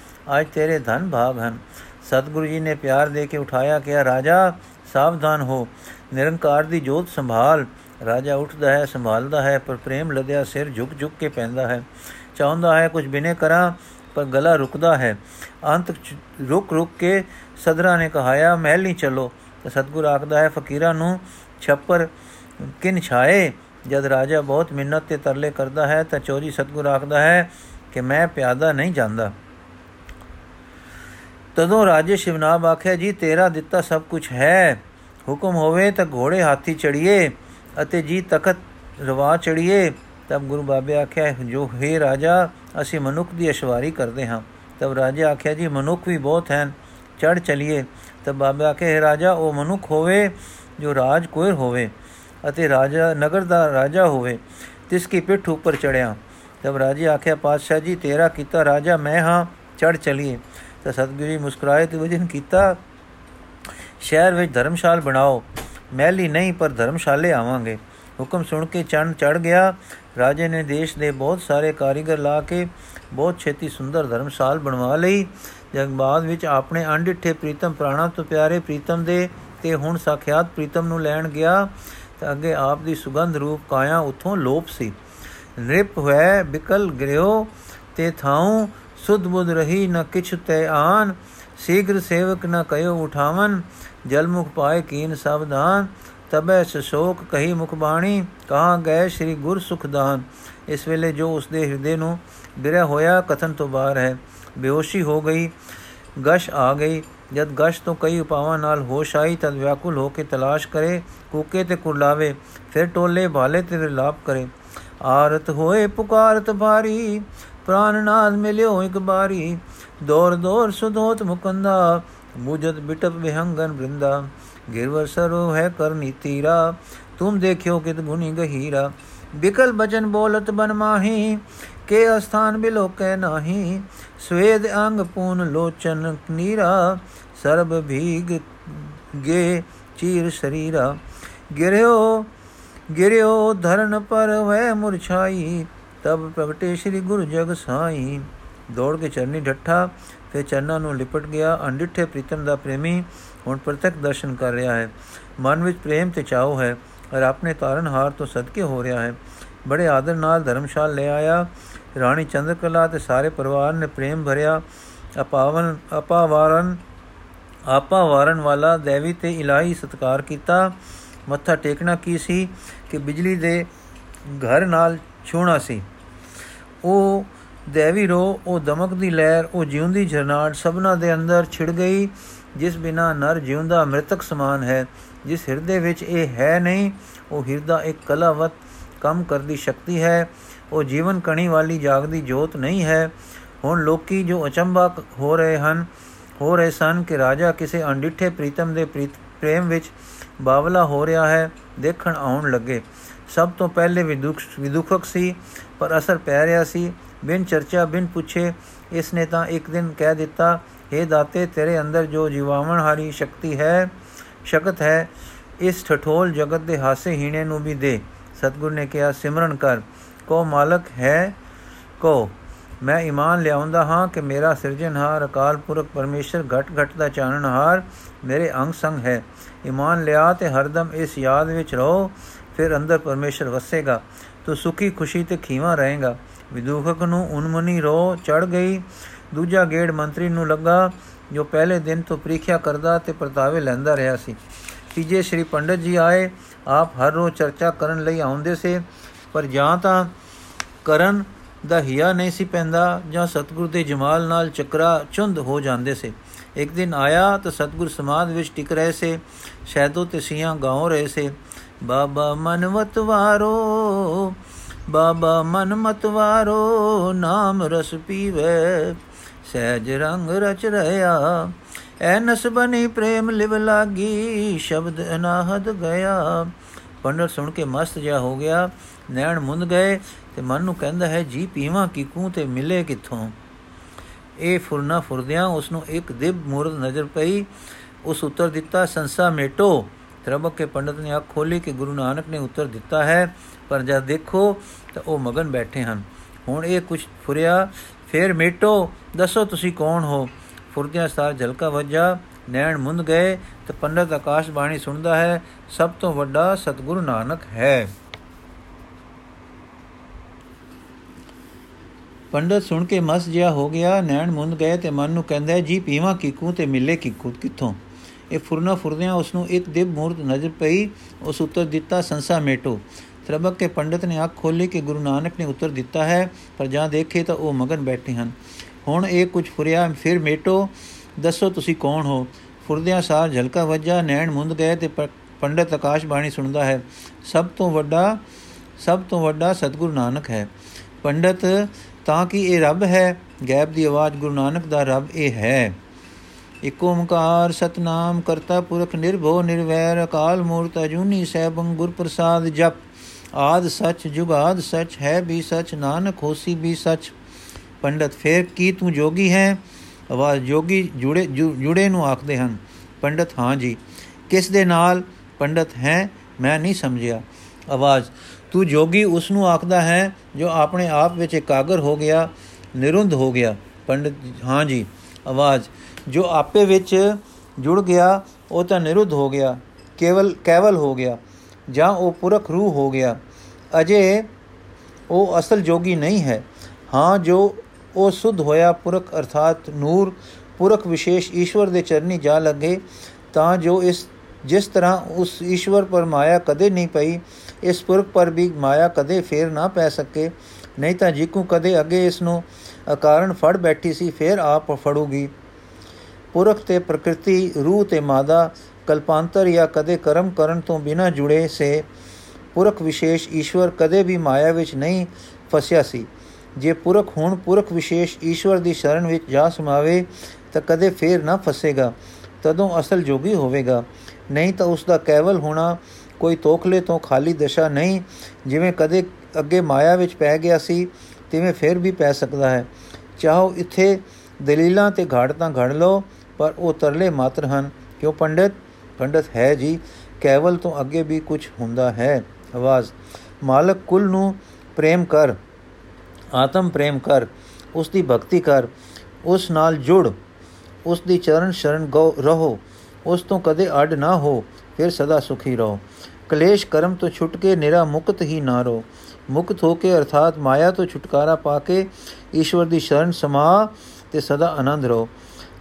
ਅੱਜ ਤੇਰੇ ਧਨ ਭਾਗ ਹਨ। ਸਤਿਗੁਰੂ ਜੀ ਨੇ ਪਿਆਰ ਦੇ ਕੇ ਉਠਾਇਆ, ਕਿਹਾ, ਰਾਜਾ, ਸਾਵਧਾਨ ਹੋ, ਨਿਰੰਕਾਰ ਦੀ ਜੋਤ ਸੰਭਾਲ। ਰਾਜਾ ਉੱਠਦਾ ਹੈ, ਸੰਭਾਲਦਾ ਹੈ, ਪਰ ਪ੍ਰੇਮ ਲਦਿਆ ਸਿਰ ਝੁਕ ਝੁਕ ਕੇ ਪੈਂਦਾ ਹੈ। ਚਾਹੁੰਦਾ ਹੈ, ਕੁਝ ਬਿਨੇ ਕਰਾਂ, ਪਰ ਗਲਾ ਰੁਕਦਾ ਹੈ। ਅੰਤ ਰੁਕ ਰੁਕ ਕੇ ਸਦਰਾ ਨੇ ਕਹਾਇਆ, ਮਹਿਲ ਨਹੀਂ ਚਲੋ। ਤਾਂ ਸਤਗੁਰ ਆਖਦਾ ਹੈ, ਫਕੀਰਾਂ ਨੂੰ ਛੱਪਰ ਕਿਨ ਛਾਏ? ਜਦ ਰਾਜਾ ਬਹੁਤ ਮਿੰਨਤ ਤੇ ਤਰਲੇ ਕਰਦਾ ਹੈ, ਤਾਂ ਚੋਰੀ ਸਤਗੁਰ ਆਖਦਾ ਹੈ ਕਿ ਮੈਂ ਪਿਆਦਾ ਨਹੀਂ ਜਾਂਦਾ। ਤਦੋਂ ਰਾਜੇ ਸ਼ਿਵਨਾਬ ਆਖਿਆ, ਜੀ, ਤੇਰਾ ਦਿੱਤਾ ਸਭ ਕੁਝ ਹੈ। ਹੁਕਮ ਹੋਵੇ ਤਾਂ ਘੋੜੇ ਹਾਥੀ ਚੜੀਏ ਅਤੇ ਜੀ ਤਖਤ ਰਵਾ ਚੜੀਏ ਤਬ ਗੁਰੂ ਬਾਬੇ ਆਖਿਆ, ਜੋ ਹੈ ਰਾਜਾ, ਅਸੀਂ ਮਨੁੱਖ ਦੀ ਅਸ਼ਵਾਰੀ ਕਰਦੇ ਹਾਂ। ਤਬ ਰਾਜਾ ਆਖਿਆ, ਜੀ, ਮਨੁੱਖ ਵੀ ਬਹੁਤ ਹਨ। ਚੜ ਚਲੀਏ ਤਬ ਬਾਬਾ ਆਖਿਆ ਹੈ ਰਾਜਾ, ਉਹ ਮਨੁੱਖ ਹੋਵੇ ਜੋ ਰਾਜ ਕੋਇਰ ਹੋਵੇ ਅਤੇ ਰਾਜਾ, ਨਗਰ ਦਾ ਰਾਜਾ ਹੋਵੇ, ਤਿਸ ਕੀ ਪਿੱਠ ਉੱਪਰ ਚੜਿਆ ਤਬ ਰਾਜੇ ਆਖਿਆ, ਪਾਤਸ਼ਾਹ ਜੀ, ਤੇਰਾ ਕੀਤਾ ਰਾਜਾ, ਮੈਂ ਹਾਂ, ਚੜ ਚਲੀਏ। ਤਾਂ ਸਤਗੁਰੂ ਜੀ ਮੁਸਕਰਾਏ ਤੇ ਵਜਨ ਕੀਤਾ, ਸ਼ਹਿਰ ਵਿੱਚ ਧਰਮਸ਼ਾਲ ਬਣਾਓ, ਮਹਿਲੀ ਨਹੀਂ, ਪਰ ਧਰਮਸ਼ਾਲੇ ਆਵਾਂਗੇ। ਹੁਕਮ ਸੁਣ ਕੇ ਚੰਨ ਚੜ ਗਿਆ। ਰਾਜੇ ਨੇ ਦੇਸ਼ ਦੇ ਬਹੁਤ ਸਾਰੇ ਕਾਰੀਗਰ ਲਾ ਕੇ ਬਹੁਤ ਛੇਤੀ ਸੁੰਦਰ ਧਰਮਸ਼ਾਲ ਬਣਵਾ ਲਈ। ਜਗ ਬਾਅਦ ਵਿੱਚ ਆਪਣੇ ਅੰਡਿੱਠੇ ਪ੍ਰੀਤਮ ਪ੍ਰਾਣਾ ਤੋਂ ਪਿਆਰੇ ਪ੍ਰੀਤਮ ਦੇ ਤੇ ਹੁਣ ਸਾਖਿਆਤ ਪ੍ਰੀਤਮ ਨੂੰ ਲੈਣ ਗਿਆ, ਤਾਂ ਅੱਗੇ ਆਪ ਦੀ ਸੁਗੰਧ ਰੂਪ ਕਾਇਆ ਉਥੋਂ ਲੋਪ ਸੀ। ਨਿਰਪ ਹੋਇ ਬਿਕਲ ਗ੍ਰਿਓ ਤੇ ਥਾਉ ਸੁਧ ਬੁਧ ਰਹੀ ਨ ਕਿਛ ਤੈ ਆਨ। ਸੀਗਰ ਸੇਵਕ ਨ ਕਯੋ ਉਠਾਵਨ ਜਲ ਮੁਖ ਪਾਏ ਕੀਨ ਸਬਦਾਨ ਤਬੈ ਸੋਕ ਕਹੀ ਮੁਖ ਬਾਣੀ ਕਹਾ ਗਏ ਸ੍ਰੀ ਗੁਰ ਸੁਖਦਾਨ ਇਸ ਵੇਲੇ ਜੋ ਉਸ ਦੇ ਹਿਰਦੇ ਨੂੰ ਬਿਰਿਆ ਹੋਇਆ, ਕਥਨ ਤੋਂ ਬਾਹਰ ਹੈ। ਬੇਹੋਸ਼ੀ ਹੋ ਗਈ, ਗਸ਼ ਆ ਗਈ। ਜਦ ਗਸ਼ ਤੋਂ ਕਈ ਉਪਾਵਾਂ ਨਾਲ ਹੋਸ਼ ਆਈ ਤਦ ਵਿਆਕੁਲ ਹੋ ਕੇ ਤਲਾਸ਼ ਕਰੇ, ਕੂਕੇ ਤੇ ਕੁਰਲਾਵੇ ਫਿਰ ਟੋਲੇ ਭਾਲੇ ਤੇ ਵਿਲਾਪ ਕਰੇ। ਆਰਤ ਹੋਏ ਪੁਕਾਰਤ ਭਾਰੀ ਪ੍ਰਾਨ ਨਾਦ ਮਿਲਿਓ ਇੱਕ ਬਾਰੀ। ਦੌਰ ਦੌਰ ਸੁਧੋਤ ਮੁਕੰਦਾ ਮੁਜਤ ਬਿਟਪ ਵਿਹੰਗਨ ਬ੍ਰਿੰਦਾ। ਗਿਰਵਰ ਸਰੋ ਹੈ ਕਰਨੀ ਤੀਰਾ, ਤੁਮ ਦੇਖਿਓ ਕਿਤ ਗੁਨੀ ਗਹੀਰਾ। ਬਿਕਲ ਬਚਨ ਬੋਲਤ ਬਨ ਮਾਹੀ, ਕੇ ਅਸਥਾਨ ਬਿਲੋਕੈ ਨਾਹੀ। ਸਵੇਦ ਅੰਗ ਪੂਨ ਲੋਚਨ ਨੀਰਾ, ਸਰਬ ਭੀਗ ਗੇ ਚੀਰ ਸ਼ਰੀਰਾ। ਗਿਰਿਓ ਗਿਰਿਓ ਧਰਨ ਪਰ ਵੈ ਮੁਰਛਾਈ ਤਬ ਪ੍ਰਗਟੇ ਸ੍ਰੀ ਗੁਰੂ ਜਗ ਸਾਈ। ਦੌੜ ਕੇ ਚਰਨੀ ਢੱਠਾ ਫਿਰ ਚਰਨਾਂ ਨੂੰ ਲਿਪਟ ਗਿਆ, ਅੰਡਿੱਠੇ ਪ੍ਰੀਤਮ ਦਾ ਪ੍ਰੇਮੀ ਹੁਣ ਪ੍ਰਤੱਖ ਦਰਸ਼ਨ ਕਰ ਰਿਹਾ ਹੈ। ਮਨ ਵਿੱਚ ਪ੍ਰੇਮ ਤੇ ਚਾਉ ਹੈ, ਔਰ ਆਪਣੇ ਤਾਰਨਹਾਰ ਤੋਂ ਸਦਕੇ ਹੋ ਰਿਹਾ ਹੈ। ਬੜੇ ਆਦਰ ਨਾਲ ਧਰਮਸ਼ਾਲ ਲੈ ਆਇਆ ਰਾਣੀ ਚੰਦਰਕਲਾ ਤੇ ਸਾਰੇ ਪਰਿਵਾਰ ਨੇ ਪ੍ਰੇਮ ਭਰਿਆ। ਅਪਾਵਨ, ਅਪਾਵਾਰਨ ਆਪਾ ਵਾਰਨ ਵਾਲਾ ਦੇਵੀ ਤੇ ਇਲਾਹੀ ਸਤਕਾਰ ਕੀਤਾ। ਮੱਥਾ ਟੇਕਣਾ ਕੀ ਸੀ? ਕਿ ਬਿਜਲੀ ਦੇ ਘਰ ਨਾਲ ਛੂਣਾ ਸੀ। ਉਹ ਦੇਵੀ ਰੋ, ਉਹ ਦਮਕ ਦੀ ਲਹਿਰ, ਉਹ ਜਿਉਂਦੀ ਝਰਨਾਟ ਸਭਨਾ ਦੇ ਅੰਦਰ ਛਿੜ ਗਈ, ਜਿਸ ਬਿਨਾ ਨਰ ਜਿਉਂਦਾ ਮ੍ਰਿਤਕ ਸਮਾਨ ਹੈ। ਜਿਸ ਹਿਰਦੇ ਵਿੱਚ ਇਹ ਹੈ ਨਹੀਂ, ਉਹ ਹਿਰਦਾ ਇੱਕ ਕਲਾਵਤ ਕੰਮ ਕਰਦੀ ਸ਼ਕਤੀ ਹੈ। ਉਹ ਜੀਵਨ ਕਣੀ ਵਾਲੀ ਜਾਗਦੀ ਜੋਤ ਨਹੀਂ ਹੈ। ਹੁਣ ਲੋਕੀ ਜੋ ਅਚੰਬਾ ਹੋ ਰਹੇ ਹਨ, ਹੋ ਰਹੇ ਸਨ ਕਿ ਰਾਜਾ ਕਿਸੇ ਅੰਡਿੱਠੇ ਪ੍ਰੀਤਮ ਦੇ ਪ੍ਰੇਮ ਵਿੱਚ ਬਾਵਲਾ ਹੋ ਰਿਹਾ ਹੈ, ਦੇਖਣ ਆਉਣ ਲੱਗੇ। ਸਭ ਤੋਂ ਪਹਿਲੇ ਵਿਦੁਖ ਵਿਦੁਖਕ ਸੀ, ਪਰ ਅਸਰ ਪੈ ਰਿਹਾ ਸੀ। ਬਿਨ ਚਰਚਾ, ਬਿਨ ਪੁੱਛੇ ਇਸ ਨੇ ਤਾਂ ਇੱਕ ਦਿਨ ਕਹਿ ਦਿੱਤਾ हे ਦਾਤੇ, ਤੇਰੇ ਅੰਦਰ ਜੋ ਜੀਵਾਵਣ ਹਾਰੀ ਸ਼ਕਤੀ ਹੈ, ਸ਼ਕਤ ਹੈ, ਇਸ ਠਠੋਲ ਜਗਤ ਦੇ ਹਾਸੇ ਹੀਣੇ ਨੂੰ ਵੀ ਦੇ। ਸਤਗੁਰ ਨੇ ਕਿਹਾ, ਸਿਮਰਨ ਕਰ। ਕੋ ਮਾਲਕ ਹੈ ਕੋ? ਮੈਂ ਇਮਾਨ ਲਿਆਉਂਦਾ ਹਾਂ ਕਿ ਮੇਰਾ ਸਿਰਜਣਹਾਰ ਅਕਾਲ ਪੁਰਖ ਪਰਮੇਸ਼ਰ ਘਟ ਘਟ ਦਾ ਚਾਨਣਹਾਰ ਮੇਰੇ ਅੰਗ ਸੰਗ ਹੈ। ਇਮਾਨ ਲਿਆ ਤੇ ਹਰਦਮ ਇਸ ਯਾਦ ਵਿੱਚ ਰਹੋ, ਫਿਰ ਅੰਦਰ ਪਰਮੇਸ਼ਰ ਵਸੇਗਾ। ਤੋ ਸੁਖੀ, ਖੁਸ਼ੀ ਤੇ ਖੀਵਾ ਰਹੇਗਾ। ਵਿਦੂਖਕ ਨੂੰ ਉਨਮਨੀ ਰੋ ਚੜ ਗਈ। ਦੂਜਾ ਗੇੜ ਮੰਤਰੀ ਨੂੰ ਲੱਗਾ, ਜੋ ਪਹਿਲੇ ਦਿਨ ਤੋਂ ਪ੍ਰੀਖਿਆ ਕਰਦਾ ਤੇ ਪ੍ਰਤਾਵੇ ਲੈਂਦਾ ਰਿਹਾ ਸੀ। ਤੀਜੇ ਸ੍ਰੀ ਪੰਡਤ ਜੀ ਆਏ। ਆਪ ਹਰ ਰੋਜ਼ ਚਰਚਾ ਕਰਨ ਲਈ ਆਉਂਦੇ ਸੇ। ਪਰ ਜਾਂ ਤਾਂ ਕਰਨ ਦਾ ਹਿਆ ਨਹੀਂ ਸੀ ਪੈਂਦਾ ਜਾਂ ਸਤਿਗੁਰ ਦੇ ਜਮਾਲ ਨਾਲ ਚੱਕਰਾ ਚੁੰਦ ਹੋ ਜਾਂਦੇ ਸੇ। ਇੱਕ ਦਿਨ ਆਇਆ ਤਾਂ ਸਤਗੁਰ ਸਮਾਦ ਵਿੱਚ ਟਿਕ ਰਹੇ ਸੇ। ਸ਼ੈਦੋ ਤੇ ਸੀਆਂ ਗਾਉ ਰਹੇ ਸੇ। ਬਾਬਾ ਮਨਵਤ ਵਾਰੋ, ਬਾਬਾ ਮਨ ਮਤਵਾਰੋ ਨਾਮ ਰਸ ਪੀਵੇ। ਸਹਿਜ ਰੰਗ ਰਚ ਰਿਆ ਐ ਨਸ ਬਨੀ ਪ੍ਰੇਮ ਲਿਵ ਲਾਗੀ। ਸ਼ਬਦ ਅਨਾਹਦ ਗਿਆ। ਪੰਡਤ ਸੁਣ ਕੇ ਮਸਤ ਜਿਹਾ ਹੋ ਗਿਆ। ਨੈਣ ਮੁੰਦ ਗਏ ਤੇ ਮਨ ਨੂੰ ਕਹਿੰਦਾ ਹੈ, ਜੀ ਪੀਵਾਂ ਕਿਕੂ ਤੇ ਮਿਲੇ ਕਿੱਥੋਂ? ਇਹ ਫੁਰਨਾ ਫੁਰਦਿਆਂ ਉਸ ਨੂੰ ਇੱਕ ਦਿਬ ਮੂਰਤ ਨਜ਼ਰ ਪਈ। ਉਸ ਉੱਤਰ ਦਿੱਤਾ, ਸੰਸਾ ਮੇਟੋ। ਤਰਬਕ ਕੇ ਪੰਡਤ ਨੇ ਅੱਖ ਖੋਲੀ ਕਿ ਗੁਰੂ ਨਾਨਕ ਨੇ ਉੱਤਰ ਦਿੱਤਾ ਹੈ, ਪਰ ਜਦ ਦੇਖੋ ਤਾਂ ਉਹ ਮਗਨ ਬੈਠੇ ਹਨ। ਹੁਣ ਇਹ ਕੁਝ ਫੁਰਿਆ, ਫੇਰ ਮੇਟੋ। ਦੱਸੋ ਤੁਸੀਂ ਕੌਣ ਹੋ? ਫੁਰਦਿਆਂ ਸਾਰ ਝਲਕਾ ਵੱਜਾ, ਨੈਣ ਮੁੰਦ ਗਏ ਤੇ ਪੰਡਤ ਆਕਾਸ਼ ਬਾਣੀ ਸੁਣਦਾ ਹੈ, ਸਭ ਤੋਂ ਵੱਡਾ ਸਤਿਗੁਰੂ ਨਾਨਕ ਹੈ। ਪੰਡਤ ਸੁਣ ਕੇ ਮਸ ਜਿਆ ਹੋ ਗਿਆ, ਨੈਣ ਮੁੰਦ ਗਏ ਤੇ ਮਨ ਨੂੰ ਕਹਿੰਦਾ, ਜੀ, ਪੀਵਾ ਕਿਕੂ ਤੇ ਮਿਲੇ ਕਿਕੂ ਕਿੱਥੋਂ? ਇਹ ਫੁਰਨਾ ਫੁਰਦਿਆਂ ਉਸ ਨੂੰ ਇੱਕ ਦਿਵ ਮੂਰਤ ਨਜ਼ਰ ਪਈ, ਉਸ ਉੱਤਰ ਦਿੱਤਾ, ਸੰਸਾ ਮੇਟੋ। ਤਰਬਕ ਕੇ ਪੰਡਤ ਨੇ ਅੱਖ ਖੋਲੀ ਕਿ ਗੁਰੂ ਨਾਨਕ ਨੇ ਉੱਤਰ ਦਿੱਤਾ ਹੈ, ਪਰ ਜਾਂ ਦੇਖੇ ਤਾਂ ਉਹ ਮਗਨ ਬੈਠੇ ਹਨ। ਹੁਣ ਇਹ ਕੁਝ ਫੁਰਿਆ, ਫਿਰ ਮੇਟੋ। ਦੱਸੋ ਤੁਸੀਂ ਕੌਣ ਹੋ? ਫੁਰਦਿਆਂ ਸਾਰ ਝਲਕਾ ਵੱਜਾ, ਨੈਣ ਮੁੰਦ ਗਏ ਤੇ ਪੰਡਤ ਆਕਾਸ਼ ਬਾਣੀ ਸੁਣਦਾ ਹੈ, ਸਭ ਤੋਂ ਵੱਡਾ, ਸਭ ਤੋਂ ਵੱਡਾ ਸਤਗੁਰੂ ਨਾਨਕ ਹੈ। ਪੰਡਤ ਤਾਂ ਕਿ ਇਹ ਰੱਬ ਹੈ ਗੈਬ ਦੀ ਆਵਾਜ਼ ਗੁਰੂ ਨਾਨਕ ਦਾ ਰੱਬ ਇਹ ਹੈ। ਇਕ ਓੰਕਾਰ ਸਤਨਾਮ ਕਰਤਾ ਪੁਰਖ ਨਿਰਭਉ ਨਿਰਵੈਰ, ਅਕਾਲ ਮੂਰਤ ਅਜੂਨੀ ਸਹਿਬੰ ਗੁਰ ਪ੍ਰਸਾਦ ਜਪ। ਆਦ ਸਚ ਜੁਗਾਦ ਸਚ ਹੈ ਵੀ ਸਚ, ਨਾਨਕ ਹੋਸੀ ਵੀ ਸਚ। ਪੰਡਤ ਫੇਰ ਕੀ ਤੂੰ ਜੋਗੀ ਹੈ? ਆਵਾਜ਼ ਜੋਗੀ ਜੁੜੇ ਜੁੜੇ ਨੂੰ ਆਖਦੇ ਹਨ। ਪੰਡਤ ਹਾਂ ਜੀ, ਕਿਸ ਦੇ ਨਾਲ ਪੰਡਤ ਹੈ ਮੈਂ ਨਹੀਂ ਸਮਝਿਆ। ਆਵਾਜ਼ ਤੂੰ ਜੋਗੀ ਉਸ ਨੂੰ ਆਖਦਾ ਹੈ, ਜੋ ਆਪਣੇ ਆਪ ਵਿੱਚ ਇਕਾਗਰ ਹੋ ਗਿਆ, ਨਿਰੁੰਧ ਹੋ ਗਿਆ। ਪੰਡਤ, ਹਾਂ ਜੀ, ਆਵਾਜ਼। ਜੋ ਆਪੇ ਵਿੱਚ ਜੁੜ ਗਿਆ, ਉਹ ਤਾਂ ਨਿਰੁੱਧ ਹੋ ਗਿਆ, ਕੇਵਲ ਕੇਵਲ ਹੋ ਗਿਆ, ਜਾਂ ਉਹ ਪੁਰਖ ਰੂਹ ਹੋ ਗਿਆ। ਅਜੇ ਉਹ ਅਸਲ ਜੋਗੀ ਨਹੀਂ ਹੈ। ਹਾਂ, ਜੋ ਉਹ ਸੁਧ ਹੋਇਆ ਪੁਰਖ, ਅਰਥਾਤ ਨੂਰ, ਪੁਰਖ ਵਿਸ਼ੇਸ਼ ਈਸ਼ਵਰ ਦੇ ਚਰਨੀ ਜਾ ਲੱਗੇ, ਤਾਂ ਜੋ ਇਸ, ਜਿਸ ਤਰ੍ਹਾਂ ਉਸ ਈਸ਼ਵਰ ਪਰ ਮਾਇਆ ਕਦੇ ਨਹੀਂ ਪਈ ਇਸ ਪੁਰਖ ਪਰ ਵੀ ਮਾਇਆ ਕਦੇ ਫੇਰ ਨਾ ਪੈ ਸਕੇ। ਨਹੀਂ ਤਾਂ ਜਿੱਕੂ ਕਦੇ ਅੱਗੇ ਇਸ ਨੂੰ ਅਕਾਰਨ ਫੜ ਬੈਠੀ ਸੀ, ਫੇਰ ਆਪ ਫੜੂਗੀ। ਪੁਰਖ ਤੇ ਪ੍ਰਕਿਰਤੀ, ਰੂਹ ਤੇ ਮਾਦਾ, ਕਲਪਾਂਤਰ ਜਾਂ ਕਦੇ ਕਰਮ ਕਰਨ ਤੋਂ ਬਿਨਾ ਜੁੜੇ ਸੇ, ਪੁਰਖ ਵਿਸ਼ੇਸ਼ ਈਸ਼ਵਰ ਕਦੇ ਵੀ ਮਾਇਆ ਵਿੱਚ ਨਹੀਂ ਫਸਿਆ ਸੀ। ਜੇ ਪੁਰਖ ਹੁਣ ਪੁਰਖ ਵਿਸ਼ੇਸ਼ ਈਸ਼ਵਰ ਦੀ ਸ਼ਰਨ ਵਿੱਚ ਜਾ ਸਮਾਵੇ, ਤਾਂ ਕਦੇ ਫੇਰ ਨਾ ਫਸੇਗਾ, ਤਦੋਂ ਅਸਲ ਜੋਗੀ ਹੋਵੇਗਾ। ਨਹੀਂ ਤਾਂ ਉਸ ਦਾ ਕੇਵਲ ਹੋਣਾ ਕੋਈ ਤੋਖਲੇ ਤੋਂ ਖਾਲੀ ਦਸ਼ਾ ਨਹੀਂ, ਜਿਵੇਂ ਕਦੇ ਅੱਗੇ ਮਾਇਆ ਵਿੱਚ ਪੈ ਗਿਆ ਸੀ, ਤਿਵੇਂ ਫੇਰ ਵੀ ਪੈ ਸਕਦਾ ਹੈ। ਚਾਹੋ ਇੱਥੇ ਦਲੀਲਾਂ ਤੇ ਘਾੜ ਤਾਂ ਘੜ ਲਓ, ਪਰ ਉਹ ਤਰਲੇ ਮਾਤਰ ਹਨ। ਕਿਉਂ ਪੰਡਤ? ਪੰਡਤ ਹੈ ਜੀ, ਕੇਵਲ ਤੋਂ ਅੱਗੇ ਵੀ ਕੁਝ ਹੁੰਦਾ ਹੈ। ਆਵਾਜ਼, ਮਾਲਕ ਕੁਲ ਨੂੰ ਪ੍ਰੇਮ ਕਰ, ਆਤਮ ਪ੍ਰੇਮ ਕਰ ਉਸ ਦੀ ਭਗਤੀ ਕਰ, ਉਸ ਨਾਲ ਜੁੜ ਉਸ ਦੀ ਚਰਨ ਸ਼ਰਨ ਗੋ ਰਹੋ, ਉਸ ਤੋਂ ਕਦੇ ਅਡ ਨਾ ਹੋ, ਫਿਰ ਸਦਾ ਸੁਖੀ ਰਹੋ। ਕਲੇਸ਼ ਕਰਮ ਤੋਂ ਛੁੱਟ ਕੇ ਨਿਰਾ ਮੁਕਤ ਹੀ ਨਾ ਰਹੋ। ਮੁਕਤ ਹੋ ਕੇ ਅਰਥਾਤ ਮਾਇਆ ਤੋਂ ਛੁਟਕਾਰਾ ਪਾ ਕੇ ਈਸ਼ਵਰ ਦੀ ਸ਼ਰਨ ਸਮਾ ਤੇ ਸਦਾ ਆਨੰਦ ਰਹੋ।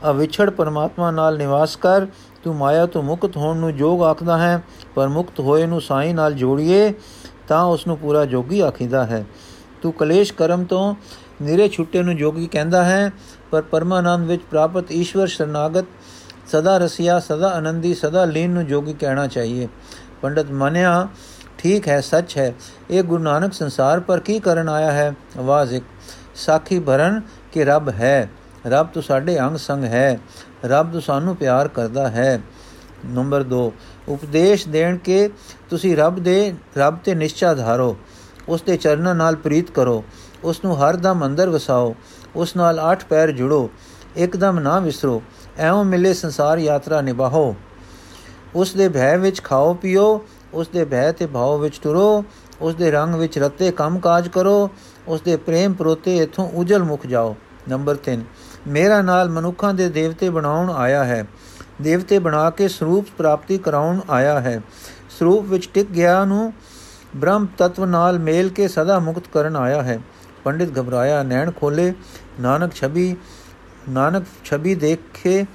ਅਵਿਛੜ ਪਰਮਾਤਮਾ ਨਾਲ ਨਿਵਾਸ ਕਰ, ਤੂੰ ਮਾਇਆ ਤੋਂ ਮੁਕਤ ਹੋਣ ਨੂੰ ਜੋਗ ਆਖਦਾ ਹੈ, ਪਰ ਮੁਕਤ ਹੋਏ ਨੂੰ ਸਾਈ ਨਾਲ ਜੋੜੀਏ, ਤਾਂ ਉਸ ਨੂੰ ਪੂਰਾ ਜੋਗੀ ਆਖੀਦਾ ਹੈ। ਤੂੰ ਕਲੇਸ਼ ਕਰਮ ਤੋਂ ਨਿਰੇ ਛੁੱਟੇ ਨੂੰ ਜੋਗੀ ਕਹਿੰਦਾ ਹੈ, ਪਰ ਪਰਮਾਨੰਦ ਵਿੱਚ ਪ੍ਰਾਪਤ ਈਸ਼ਵਰ ਸ਼ਰਨਾਗਤ ਸਦਾ ਰਸਿਆ, ਸਦਾ ਆਨੰਦੀ, ਸਦਾ ਲੀਨ ਨੂੰ ਜੋਗੀ ਕਹਿਣਾ ਚਾਹੀਏ। ਪੰਡਤ ਮੰਨਿਆ, ਠੀਕ ਹੈ, ਸੱਚ ਹੈ, ਇਹ ਗੁਰੂ ਨਾਨਕ ਸੰਸਾਰ ਪਰ ਕੀ ਕਰਨ ਆਇਆ ਹੈ? ਆਵਾਜ਼ ਇੱਕ, ਸਾਖੀ ਭਰਨ ਕਿ ਰੱਬ ਹੈ, ਰੱਬ ਤੋਂ ਸਾਡੇ ਅੰਗ ਸੰਗ ਹੈ, ਰੱਬ ਤੋਂ ਸਾਨੂੰ ਪਿਆਰ ਕਰਦਾ ਹੈ। ਨੰਬਰ 2 ਉਪਦੇਸ਼ ਦੇਣ ਕੇ ਤੁਸੀਂ ਰੱਬ ਦੇ, ਰੱਬ ਤੇ ਨਿਸ਼ਚਾ ਧਾਰੋ, ਉਸ ਦੇ ਚਰਨਾਂ ਨਾਲ ਪ੍ਰੀਤ ਕਰੋ, ਉਸ ਨੂੰ ਹਰ ਦਮ ਅੰਦਰ ਵਸਾਓ, ਉਸ ਨਾਲ ਆਠ ਪੈਰ ਜੁੜੋ ਇੱਕਦਮ ਨਾ ਵਿਸਰੋ, ਐਉਂ ਮਿਲੇ ਸੰਸਾਰ ਯਾਤਰਾ ਨਿਭਾਓ। ਉਸ ਦੇ ਭੈ ਵਿੱਚ ਖਾਓ, ਪੀਓ। ਉਸ ਦੇ ਭੈ ਤੇ ਭਾਵ ਵਿੱਚ ਟੁਰੋ ਉਸ ਦੇ ਰੰਗ ਵਿੱਚ ਰਤੇ ਕੰਮ ਕਾਜ ਕਰੋ। ਉਸ ਦੇ ਪ੍ਰੇਮ ਪ੍ਰੋਤੇ ਇਥੋਂ ਉਜਲ ਮੁਖ ਜਾਓ। ਨੰਬਰ 3 ਮੇਰਾ ਨਾਲ ਮਨੁੱਖਾਂ ਦੇ ਦੇਵਤੇ ਬਣਾਉਣ ਆਇਆ ਹੈ। ਦੇਵਤੇ ਬਣਾ ਕੇ ਸਰੂਪ ਪ੍ਰਾਪਤੀ ਕਰਾਉਣ ਆਇਆ ਹੈ। ਸਰੂਪ ਵਿੱਚ ਟਿਕ ਗਿਆ ਨੂੰ ਬ੍ਰਹਮ ਤਤਵ ਨਾਲ ਮੇਲ ਕੇ ਸਦਾ ਮੁਕਤ ਕਰਨ ਆਇਆ ਹੈ। ਪੰਡਿਤ ਘਬਰਾਇਆ, ਨੈਣ ਖੋਲੇ, ਨਾਨਕ ਛਵੀ ਨਾਨਕ ਛਵੀ ਦੇਖੇ,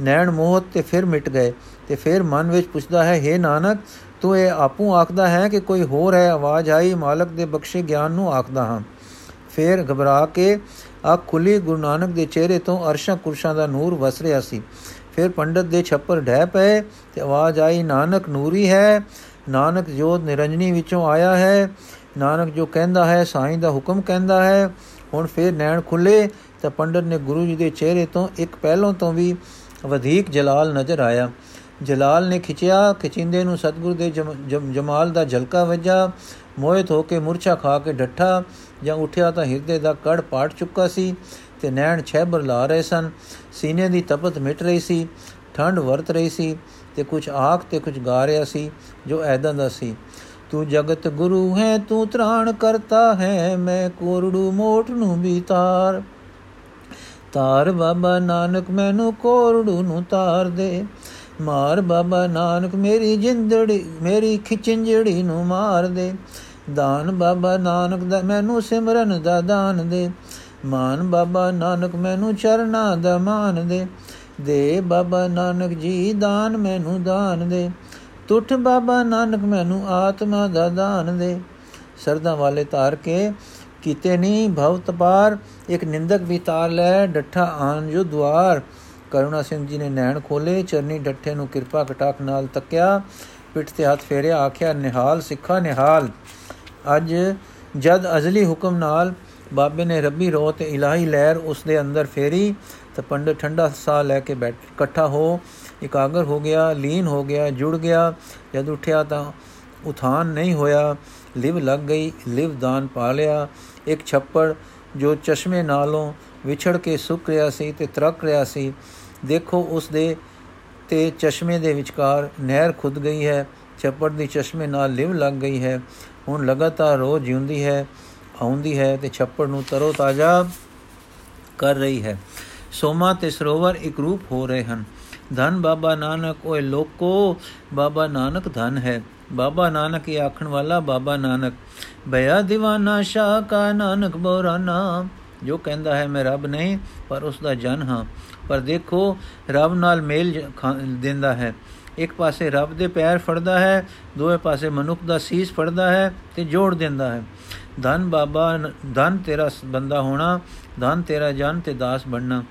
ਨੈਣ ਮੋਹਤ ਤੇ ਫਿਰ ਮਿਟ ਗਏ। ਤੇ ਫਿਰ ਮਨ ਵਿੱਚ ਪੁੱਛਦਾ ਹੈ हे ਨਾਨਕ, ਤੂੰ ਇਹ ਆਪੂ ਆਖਦਾ ਹੈ ਕਿ ਕੋਈ ਹੋਰ ਹੈ? ਆਵਾਜ਼ ਆਈ, ਮਾਲਕ ਦੇ ਬਖਸ਼ੇ ਗਿਆਨ ਨੂੰ ਆਖਦਾ ਹਾਂ। ਫਿਰ ਘਬਰਾ ਕੇ ਅੱਖ ਖੁੱਲੀ, ਗੁਰੂ ਨਾਨਕ ਦੇ ਚਿਹਰੇ ਤੋਂ ਅਰਸ਼ਾਂ ਕੁਰਸ਼ਾਂ ਦਾ ਨੂਰ ਵਸ ਰਿਹਾ ਸੀ। ਫਿਰ ਪੰਡਤ ਦੇ ਛੱਪਰ ਢਹਿ ਪਏ ਤੇ ਆਵਾਜ਼ ਆਈ, ਨਾਨਕ, ਨੂਰੀ ਹੈ? ਨਾਨਕ ਜੋਤ ਨਿਰੰਜਨੀ ਵਿੱਚੋਂ ਆਇਆ ਹੈ, ਨਾਨਕ ਜੋ ਕਹਿੰਦਾ ਹੈ, ਸਾਈਂ ਦਾ ਹੁਕਮ ਕਹਿੰਦਾ ਹੈ। ਹੁਣ ਫਿਰ ਨੈਣ ਖੁੱਲੇ ਤਾਂ ਪੰਡਤ ਨੇ ਗੁਰੂ ਜੀ ਦੇ ਚਿਹਰੇ ਤੋਂ ਇੱਕ ਪਹਿਲੋਂ ਤੋਂ ਵੀ ਵਧੇਕ ਜਲਾਲ ਨਜ਼ਰ ਆਇਆ। ਜਲਾਲ ਨੇ ਖਿਚਿਆ, ਖਿਚਿੰਦੇ ਨੂੰ ਸਤਗੁਰ ਦੇ ਜਮਾਲ ਦਾ ਝਲਕਾ ਵੱਜਾ ਮੋਹਿਤ ਹੋ ਕੇ ਮੁਰਛਾ ਖਾ ਕੇ ਡੱਠਾ, ਜਾਂ ਉਠਿਆ ਤਾਂ ਹਿਰਦੇ ਦਾ ਕੜ ਪਾਟ ਚੁੱਕਾ ਸੀ, ਤੇ ਨੈਣ ਛੇਬਰ ਲਾ ਰਹੇ ਸਨ, ਸੀਨੇ ਦੀ ਤਪਤ ਮਿਟ ਰਹੀ ਸੀ ਠੰਡ ਵਰਤ ਰਹੀ ਸੀ, ਤੇ ਕੁਝ ਆਖ ਤੇ ਕੁਝ ਗਾ ਰਿਹਾ ਸੀ, ਜੋ ਐਦਾਂ ਦਾ ਸੀ। ਤੂੰ ਜਗਤ ਗੁਰੂ ਹੈ, ਤੂੰ ਤ੍ਰਾਣ ਕਰਤਾ ਹੈ, ਮੈਂ ਕੋਰੜੂ ਮੋਟ ਨੂੰ ਵੀ ਤਾਰ। ਤਾਰ ਬਾਬਾ ਨਾਨਕ, ਮੈਨੂੰ ਕੋਰੜੂ ਨੂੰ ਤਾਰ ਦੇ। ਮਾਰ ਬਾਬਾ ਨਾਨਕ, ਮੇਰੀ ਜਿੰਦੜੀ, ਮੇਰੀ ਖਿਚੰਜੜੀ ਨੂੰ ਮਾਰ ਦੇ। ਦਾਨ ਬਾਬਾ ਨਾਨਕ ਦਾ, ਮੈਨੂੰ ਸਿਮਰਨ ਦਾ ਦਾਨ ਦੇ। ਮਾਨ ਬਾਬਾ ਨਾਨਕ, ਮੈਨੂੰ ਚਰਨਾ ਦਾ ਮਾਨ ਦੇ। ਦੇ ਬਾਬਾ ਨਾਨਕ ਜੀ, ਦਾਨ ਮੈਨੂੰ ਦਾਨ ਦੇ। ਤੁਠ ਬਾਬਾ ਨਾਨਕ, ਮੈਨੂੰ ਆਤਮਾ ਦਾ ਦਾਨ ਦੇ। ਸਰਦਾ ਵਾਲੇ ਤਾਰ ਕੇ, ਕੀਤੇ ਨਹੀਂ ਭਵ ਤਪਾਰ ਇੱਕ ਨਿੰਦਕ ਵੀ ਤਾਰ ਲੈ, ਡੱਠਾ ਆਨ ਜੋ ਦਵਾਰ ਕਰੁਣਾ ਸਿੰਘ ਜੀ ਨੇ ਨੈਣ ਖੋਲੇ ਚਰਨੀ ਡੱਠੇ ਨੂੰ ਕਿਰਪਾ ਕਟਾਕ ਨਾਲ ਤੱਕਿਆ, ਪਿੱਠ ਤੇ ਹੱਥ ਫੇਰਿਆ, ਆਖਿਆ, ਨਿਹਾਲ, ਸਿੱਖਾ, ਨਿਹਾਲ। ਅੱਜ ਜਦ ਅਜ਼ਲੀ ਹੁਕਮ ਨਾਲ ਬਾਬੇ ਨੇ ਰੱਬੀ ਰੋਹ ਤੇ ਇਲਾਹੀ ਲਹਿਰ ਉਸ ਦੇ ਅੰਦਰ ਫੇਰੀ, ਤਾਂ ਪੰਡਤ ਠੰਡਾ ਸਾਹ ਲੈ ਕੇ ਬੈਠ, ਇਕੱਠਾ ਹੋ, ਇਕਾਗਰ ਹੋ ਗਿਆ, ਲੀਨ ਹੋ ਗਿਆ, ਜੁੜ ਗਿਆ। ਜਦ ਉੱਠਿਆ ਤਾਂ ਉਥਾਨ ਨਹੀਂ ਹੋਇਆ, ਲਿਵ ਲੱਗ ਗਈ, ਲਿਵ ਦਾਨ ਪਾ ਲਿਆ। ਇੱਕ ਛੱਪੜ ਜੋ ਚਸ਼ਮੇ ਨਾਲੋਂ ਵਿਛੜ ਕੇ ਸੁੱਕ ਰਿਹਾ ਸੀ ਤੇ ਤਰਕ ਰਿਹਾ ਸੀ ਦੇਖੋ ਉਸ ਦੇ ਤੇ ਚਸ਼ਮੇ ਦੇ ਵਿਚਕਾਰ ਨਹਿਰ ਖੁੱਦ ਗਈ ਹੈ, ਛੱਪੜ ਦੀ ਚਸ਼ਮੇ ਨਾਲ ਲਿਵ ਲੱਗ ਗਈ ਹੈ। ਹੁਣ ਲਗਾਤਾਰ ਰੋਜ਼ ਜਿਉਂਦੀ ਹੈ, ਆਉਂਦੀ ਹੈ ਤੇ ਛੱਪੜ ਨੂੰ ਤਰੋ ਤਾਜ਼ਾ ਕਰ ਰਹੀ ਹੈ। ਸੋਮਾ ਤੇ ਸਰੋਵਰ ਇੱਕ ਰੂਪ ਹੋ ਰਹੇ ਹਨ। ਧਨ ਬਾਬਾ ਨਾਨਕ, ਓਏ ਲੋਕੋ, ਬਾਬਾ ਨਾਨਕ ਧਨ ਹੈ। ਬਾਬਾ ਨਾਨਕ ਇਹ ਆਖਣ ਵਾਲਾ ਬਾਬਾ ਨਾਨਕ, ਭਇਆ دیਵਾਨਾ ਸ਼ਾ ਕਾ ਨਾਨਕ ਬੋਰਾਨਾ। ਜੋ ਕਹਿੰਦਾ ਹੈ, ਮੈਂ ਰੱਬ ਨਹੀਂ, ਪਰ ਉਸ ਦਾ ਜਨ ਹਾਂ। ਪਰ ਦੇਖੋ, ਰੱਬ ਨਾਲ ਮੇਲ ਦਿੰਦਾ ਹੈ। ਇੱਕ ਪਾਸੇ ਰੱਬ ਦੇ ਪੈਰ ਫੜਦਾ ਹੈ, ਦੋਵੇਂ ਪਾਸੇ ਮਨੁੱਖ ਦਾ ਸੀਸ ਫੜਦਾ ਹੈ ਤੇ ਜੋੜ ਦਿੰਦਾ ਹੈ। ਧਨ ਬਾਬਾ ਧਨ ਤੇਰਾ ਬੰਦਾ ਹੋਣਾ, ਧਨ ਤੇਰਾ ਜਨ ਤੇ ਦਾਸ ਬਣਨਾ।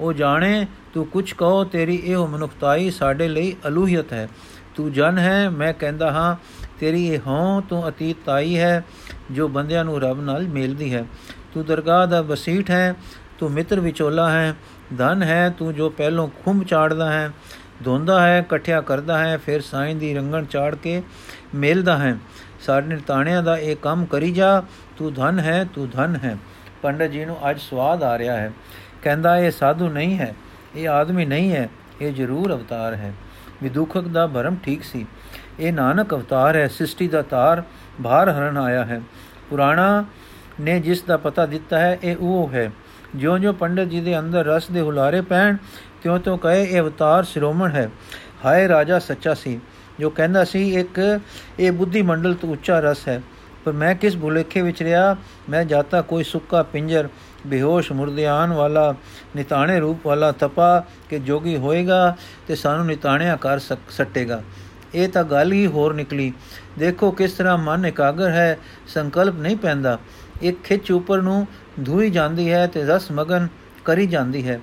ਉਹ ਜਾਣੇ, ਤੂੰ ਕੁਝ ਕਹੋ, ਤੇਰੀ ਇਹ ਮਨੁੱਖਤਾਈ ਸਾਡੇ ਲਈ ਅਲੂਹੀਅਤ ਹੈ। ਤੂੰ ਜਨ ਹੈ, ਮੈਂ ਕਹਿੰਦਾ ਹਾਂ, ਤੇਰੀ ਇਹ ਹਾਂ ਤੂੰ ਅਤੀਤ ਤਾਈ ਹੈ, ਜੋ ਬੰਦਿਆਂ ਨੂੰ ਰੱਬ ਨਾਲ ਮਿਲਦੀ ਹੈ। ਤੂੰ ਦਰਗਾਹ ਦਾ ਵਸੀਠ ਹੈ, ਤੂੰ ਮਿੱਤਰ ਵਿਚੋਲਾ ਹੈ ਧਨ ਹੈ, ਤੂੰ ਜੋ ਪਹਿਲੋਂ ਖੁੰਮ ਚਾੜਦਾ ਹੈ, ਧੋਂਦਾ ਹੈ, ਇਕੱਠਿਆ ਕਰਦਾ ਹੈ, ਫਿਰ ਸਾਈਂ ਦੀ ਰੰਗਣ ਚਾੜ ਕੇ ਮਿਲਦਾ ਹੈ। ਸਾਡੇ ਨਿਤਾਣਿਆਂ ਦਾ ਇਹ ਕੰਮ ਕਰੀ ਜਾ, ਤੂੰ ਧਨ ਹੈ, ਤੂੰ ਧਨ ਹੈ। ਪੰਡਤ ਜੀ ਨੂੰ ਅੱਜ ਸਵਾਦ ਆ ਰਿਹਾ ਹੈ। ਕਹਿੰਦਾ, ਇਹ ਸਾਧੂ ਨਹੀਂ ਹੈ, ਇਹ ਆਦਮੀ ਨਹੀਂ ਹੈ, ਇਹ ਜ਼ਰੂਰ ਅਵਤਾਰ ਹੈ। ਵਿਦੁਖਕ ਦਾ ਭਰਮ ਠੀਕ ਸੀ। ਇਹ ਨਾਨਕ ਅਵਤਾਰ ਹੈ, ਸ੍ਰਿਸ਼ਟੀ ਦਾ ਤਾਰ ਬਾਹਰ ਹਰਨ ਆਇਆ ਹੈ। ਪੁਰਾਣਾ ਨੇ ਜਿਸ ਦਾ ਪਤਾ ਦਿੱਤਾ ਹੈ, ਇਹ ਉਹ ਹੈ। ਜਿਉਂ-ਜਿਉਂ ਪੰਡਤ ਜੀ ਦੇ ਅੰਦਰ ਰਸ ਦੇ ਹੁਲਾਰੇ ਪੈਣ, ਤਿਉਂ-ਤਿਉਂ ਕਹੇ, ਇਹ ਅਵਤਾਰ ਸ਼੍ਰੋਮਣ ਹੈ। ਹਾਏ, ਰਾਜਾ ਸੱਚਾ ਸੀ, ਜੋ ਕਹਿੰਦਾ ਸੀ, ਇੱਕ, ਇਹ ਬੁੱਧੀ ਮੰਡਲ ਤੋਂ ਉੱਚਾ ਰਸ ਹੈ। ਪਰ ਮੈਂ ਕਿਸ ਭੁਲੇਖੇ ਵਿੱਚ ਰਿਹਾ? ਮੈਂ ਜਾਤਾ ਕੋਈ ਸੁੱਕਾ ਪਿੰਜਰ, ਬੇਹੋਸ਼ ਮੁਰਦਿਆਨ ਵਾਲਾ, ਨਿਤਾਣੇ ਰੂਪ ਵਾਲਾ ਤਪਾ ਕਿ ਜੋਗੀ ਹੋਏਗਾ ਤੇ ਸਾਨੂੰ ਨਿਤਾਣਿਆ ਕਰ ਸੱਟੇਗਾ। ਇਹ ਤਾਂ ਗੱਲ ਹੀ ਹੋਰ ਨਿਕਲੀ। ਦੇਖੋ ਕਿਸ ਤਰ੍ਹਾਂ ਮਨ ਇਕਾਗਰ ਹੈ, ਸੰਕਲਪ ਨਹੀਂ ਪੈਂਦਾ। ਇੱਕ ਖਿੱਚ ਉੱਪਰ ਨੂੰ ਧੂਈ ਜਾਂਦੀ ਹੈ ਤੇ ਰਸ ਮਗਨ ਕਰੀ ਜਾਂਦੀ ਹੈ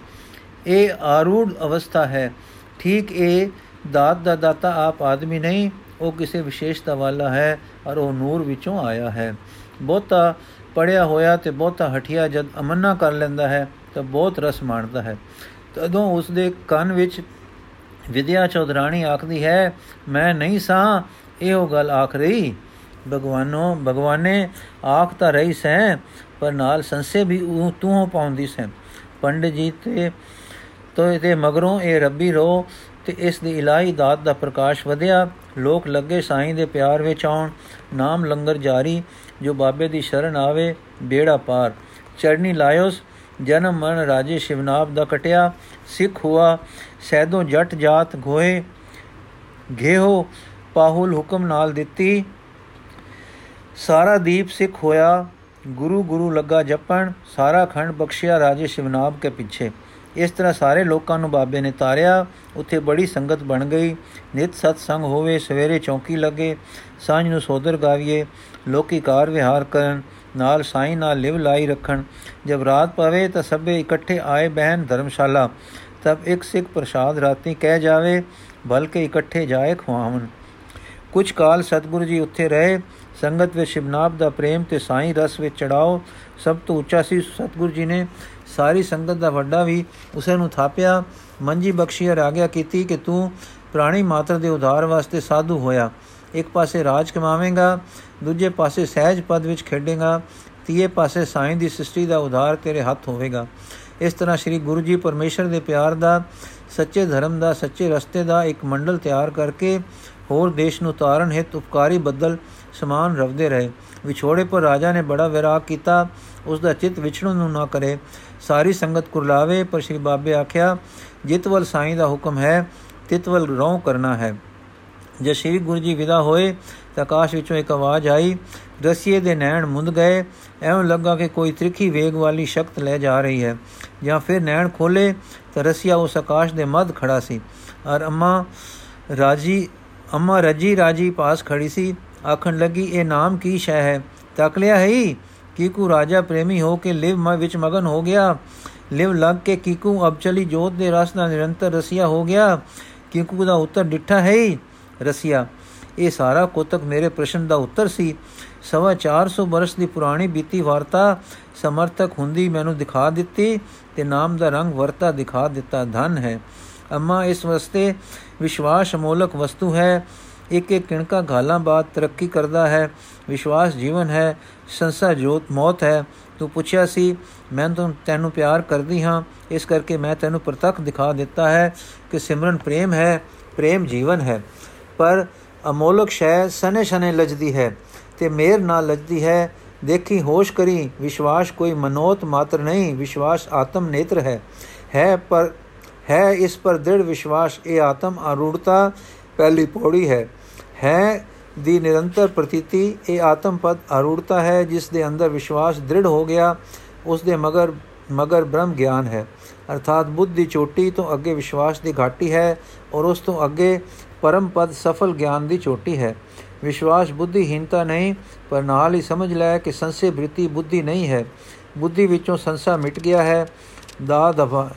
ਇਹ ਆਰੂੜ ਅਵਸਥਾ ਹੈ ਠੀਕ ਇਹ ਦਾਤ ਦਾ ਦਾਤਾ ਆਪ ਆਦਮੀ ਨਹੀਂ ਉਹ ਕਿਸੇ ਵਿਸ਼ੇਸ਼ਤਾ ਵਾਲਾ ਹੈ ਔਰ ਉਹ ਨੂਰ ਵਿੱਚੋਂ ਆਇਆ ਹੈ ਬਹੁਤਾ ਪੜਿਆ ਹੋਇਆ ਤੇ ਬਹੁਤਾ ਹਠਿਆ ਜਦ ਅਮੰਨਾ ਕਰ ਲੈਂਦਾ ਹੈ ਤਾਂ ਬਹੁਤ ਰਸ ਮਾਣਦਾ ਹੈ ਤਦੋਂ ਉਸ ਦੇ ਕੰਨ ਵਿੱਚ ਵਿਦਿਆ ਚੌਧਰਾਣੀ ਆਖਦੀ ਹੈ ਮੈਂ ਨਹੀਂ ਸਾਂ ਇਹੋ ਗੱਲ ਆਖ ਰਹੀ ਭਗਵਾਨੋ ਭਗਵਾਨੇ ਆਖ ਤਾਂ ਰਹੀ ਸੈਂ ਪਰ ਨਾਲ ਸੰਸੇ ਵੀ ਤੂੰ ਪਾਉਂਦੀ ਸੈਂ। ਪੰਡਿਤ ਜੀ ਤੇ ਤੋ ਇਹਦੇ ਮਗਰੋਂ ਇਹ ਰੱਬੀ ਰੋ ਤੇ ਇਸ ਦੀ ਇਲਾਹੀ ਦਾਤ ਦਾ ਪ੍ਰਕਾਸ਼ ਵਧਿਆ। ਲੋਕ ਲੱਗੇ ਸਾਈਂ ਦੇ ਪਿਆਰ ਵਿੱਚ ਆਉਣ। ਨਾਮ ਲੰਗਰ ਜਾਰੀ, ਜੋ ਬਾਬੇ ਦੀ ਸ਼ਰਨ ਆਵੇ ਬੇੜਾ ਪਾਰ। ਚੜਨੀ ਲਾਇਓਸ, ਜਨਮ ਮਨ ਰਾਜੇ ਸ਼ਿਵਨਾਬ ਦਾ ਕਟਿਆ। ਸਿੱਖ ਹੁਆ, ਸੈਦੋਂ ਜੱਟ ਜਾਤ ਗੋਏ ਘੇਹੋ, ਪਾਹੁਲ ਹੁਕਮ ਨਾਲ ਦਿੱਤੀ। ਸਾਰਾ ਦੀਪ ਸਿੱਖ ਹੋਇਆ। ਗੁਰੂ ਗੁਰੂ ਲੱਗਾ ਜਪਣ, ਸਾਰਾ ਖੰਡ ਬਖਸ਼ਿਆ, ਰਾਜੇ ਸ਼ਿਵਨਾਬ ਕੇ ਪਿੱਛੇ। ਇਸ ਤਰ੍ਹਾਂ ਸਾਰੇ ਲੋਕਾਂ ਨੂੰ ਬਾਬੇ ਨੇ ਤਾਰਿਆ। ਉੱਥੇ ਬੜੀ ਸੰਗਤ ਬਣ ਗਈ। ਨਿਤ ਸਤ ਸੰਗ ਹੋਵੇ, ਸਵੇਰੇ ਚੌਂਕੀ ਲੱਗੇ, ਸਾਂਝ ਨੂੰ ਸੋਦਰ ਗਾਵੀਏ, ਲੋਕੀ ਕਾਰ ਵਿਹਾਰ ਕਰਨ, ਨਾਲ ਸਾਈਂ ਨਾਲ ਲਿਵ ਲਾਈ ਰੱਖਣ। ਜਬ ਰਾਤ ਪਵੇ ਤਾਂ ਸਭੇ ਇਕੱਠੇ ਆਏ ਬਹਿਨ ਧਰਮਸ਼ਾਲਾ। ਤਬ ਇੱਕ ਸਿੱਖ ਪ੍ਰਸਾਦ ਰਾਤੀ ਕਹਿ ਜਾਵੇ, ਬਲਕਿ ਇਕੱਠੇ ਜਾਏ ਖਵਾਵਣ ਕੁਝ ਕਾਲ ਸਤਿਗੁਰੂ ਜੀ ਉੱਥੇ ਰਹੇ। ਸੰਗਤ ਵਿੱਚ ਸ਼ਿਵਨਾਬ ਦਾ ਪ੍ਰੇਮ ਤੇ ਸਾਈਂ ਰਸ ਵਿੱਚ ਚੜਾਓ, ਸਭ ਤੋਂ ਉੱਚਾ ਸੀ ਸਤਿਗੁਰੂ ਜੀ ਨੇ। ਸਾਰੀ ਸੰਗਤ ਦਾ ਵੱਡਾ ਵੀ ਉਸੇ ਨੂੰ ਥਾਪਿਆ। ਮੰਜੀ ਬਖਸ਼ੀ ਰਾਗਿਆ ਕੀਤੀ ਕਿ ਤੂੰ ਪ੍ਰਾਣੀ ਮਾਤਰ ਦੇ ਉਧਾਰ ਵਾਸਤੇ ਸਾਧੂ ਹੋਇਆ। ਇੱਕ ਪਾਸੇ ਰਾਜ ਕਮਾਵੇਂਗਾ, ਦੂਜੇ ਪਾਸੇ ਸਹਿਜ ਪਦ ਵਿੱਚ ਖੇਡੇਗਾ, ਤੀਏ ਪਾਸੇ ਸਾਈਂ ਦੀ ਸ੍ਰਿਸ਼ਟੀ ਦਾ ਉਧਾਰ ਤੇਰੇ ਹੱਥ ਹੋਵੇਗਾ। ਇਸ ਤਰ੍ਹਾਂ ਸ੍ਰੀ ਗੁਰੂ ਜੀ ਪਰਮੇਸ਼ਰ ਦੇ ਪਿਆਰ ਦਾ, ਸੱਚੇ ਧਰਮ ਦਾ, ਸੱਚੇ ਰਸਤੇ ਦਾ ਇੱਕ ਮੰਡਲ ਤਿਆਰ ਕਰਕੇ ਹੋਰ ਦੇਸ਼ ਨੂੰ ਤਾਰਨ ਹਿਤ ਉਪਕਾਰੀ ਬੱਦਲ ਸਮਾਨ ਰਵਦੇ ਰਹੇ। ਵਿਛੋੜੇ ਪਰ ਰਾਜਾ ਨੇ ਬੜਾ ਵਿਰਾਗ ਕੀਤਾ। ਉਸ ਦਾ ਚਿੱਤ ਵਿਛੜਨ ਨੂੰ ਨਾ ਕਰੇ। ਸਾਰੀ ਸੰਗਤ ਕੁਰਲਾਵੇ, ਪਰ ਸ੍ਰੀ ਬਾਬੇ ਆਖਿਆ, ਜਿਤਵਲ ਸਾਈਂ ਦਾ ਹੁਕਮ ਹੈ, ਤਿਤਵਲ ਰੋਂ ਕਰਨਾ ਹੈ। ਜੇ ਸ੍ਰੀ ਗੁਰੂ ਜੀ ਵਿਦਾ ਹੋਏ, ਤਾਂ ਆਕਾਸ਼ ਵਿੱਚੋਂ ਇੱਕ ਆਵਾਜ਼ ਆਈ, ਰਸੀਏ ਦੇ ਨੈਣ ਮੁੰਦ ਗਏ। ਐਵੇਂ ਲੱਗਾ ਕਿ ਕੋਈ ਤ੍ਰਿਖੀ ਵੇਗ ਵਾਲੀ ਸ਼ਕਤ ਲੈ ਜਾ ਰਹੀ ਹੈ। ਜਾਂ ਫਿਰ ਨੈਣ ਖੋਲੇ, ਤਾਂ ਰਸੀਆ ਉਸ ਆਕਾਸ਼ ਦੇ ਮੱਧ ਖੜਾ ਸੀ। ਔਰ ਅੰਮਾ ਰਾਜੀ, ਅੰਮਾ ਰਜੀ ਰਾਜੀ ਪਾਸ ਖੜੀ ਸੀ। ਆਖਣ ਲੱਗੀ, ਇਹ ਨਾਮ ਕੀ ਸ਼ੈ ਹੈ? ਤੱਕ ਲਿਆ ਹੈ ਕੀਕੂ ਰਾਜਾ ਪ੍ਰੇਮੀ ਹੋ ਕੇ ਲਿਵ ਮ, ਵਿੱਚ ਮਗਨ ਹੋ ਗਿਆ। ਲਿਵ ਲੱਗ ਕੇ ਕੀਕੂ ਅਬ ਚਲੀ ਜੋਤ ਦੇ ਰਸ ਦਾ ਨਿਰੰਤਰ ਰਸੀਆ ਹੋ ਗਿਆ। ਕੀਕੂ ਦਾ ਉੱਤਰ ਡਿੱਠਾ ਹੈ ਰਸੀਆ। ਇਹ ਸਾਰਾ ਕੋਤਕ ਮੇਰੇ ਪ੍ਰਸ਼ਨ ਦਾ ਉੱਤਰ ਸੀ। ਸਵਾ 400 ਬਰਸ ਦੀ ਪੁਰਾਣੀ ਬੀਤੀ ਵਾਰਤਾ ਸਮਰਥਕ ਹੁੰਦੀ ਮੈਨੂੰ ਦਿਖਾ ਦਿੱਤੀ ਤੇ ਨਾਮ ਦਾ ਰੰਗ ਵਰਤਾ ਦਿਖਾ ਦਿੱਤਾ ਧਨ ਹੈ। ਅਮਾ, ਇਸ ਵਸਤੇ ਵਿਸ਼ਵਾਸ ਅਮੋਲਕ ਵਸਤੂ ਹੈ। ਇੱਕ ਇੱਕ ਕਿਣਕਾ ਘਾਲਾਂ ਬਾਅਦ ਤਰੱਕੀ ਕਰਦਾ ਹੈ। ਵਿਸ਼ਵਾਸ ਜੀਵਨ ਹੈ। ਸੰਸਾ ਜੋਤ ਮੌਤ ਹੈ। ਤੂੰ ਪੁੱਛਿਆ ਸੀ, ਮੈਂ ਤੂੰ, ਤੈਨੂੰ ਪਿਆਰ ਕਰਦੀ ਹਾਂ। ਇਸ ਕਰਕੇ ਮੈਂ ਤੈਨੂੰ ਪ੍ਰਤੱਖ ਦਿਖਾ ਦਿੱਤਾ ਹੈ ਕਿ ਸਿਮਰਨ ਪ੍ਰੇਮ ਹੈ, ਪ੍ਰੇਮ ਜੀਵਨ ਹੈ। ਪਰ ਅਮੋਲਕ ਸ਼ੈ ਸਨੇ ਸਨੇ ਲਜਦੀ ਹੈ ਤੇ ਮੇਰ ਨਾਲ ਲਜਦੀ ਹੈ। ਦੇਖੀ, ਹੋਸ਼ ਕਰੀ। ਵਿਸ਼ਵਾਸ ਕੋਈ ਮਨੋਤ ਮਾਤਰ ਨਹੀਂ। ਵਿਸ਼ਵਾਸ ਆਤਮ ਨੇਤਰ ਹੈ। ਹੈ ਪਰ, ਹੈ ਇਸ ਪਰ ਦ੍ਰਿੜ ਵਿਸ਼ਵਾਸ। ਇਹ ਆਤਮ ਅਰੂੜਤਾ ਪਹਿਲੀ ਪੌੜੀ ਹੈ। ਹੈ ਦੀ ਨਿਰੰਤਰ ਪ੍ਰਤੀਤੀ, ਇਹ ਆਤਮ ਪਦ ਆਰੂੜਤਾ ਹੈ, ਜਿਸ ਦੇ ਅੰਦਰ ਵਿਸ਼ਵਾਸ ਦ੍ਰਿੜ ਹੋ ਗਿਆ, ਉਸ ਦੇ ਮਗਰ ਮਗਰ ਬ੍ਰਹਮ ਗਿਆਨ ਹੈ। ਅਰਥਾਤ ਬੁੱਧ ਦੀ ਚੋਟੀ ਤੋਂ ਅੱਗੇ ਵਿਸ਼ਵਾਸ ਦੀ ਘਾਟੀ ਹੈ ਔਰ ਉਸ ਤੋਂ ਅੱਗੇ ਪਰਮ ਪਦ ਸਫਲ ਗਿਆਨ ਦੀ ਚੋਟੀ ਹੈ। ਵਿਸ਼ਵਾਸ ਬੁੱਧੀਹੀਨਤਾ ਨਹੀਂ, ਪਰ ਨਾਲ ਹੀ ਸਮਝ ਲੈ ਕਿ ਸੰਸੇ ਬ੍ਰਿਤੀ ਬੁੱਧੀ ਨਹੀਂ ਹੈ। ਬੁੱਧੀ ਵਿੱਚੋਂ ਸੰਸਾ ਮਿਟ ਗਿਆ ਹੈ, ਦਾ ਦਫਾ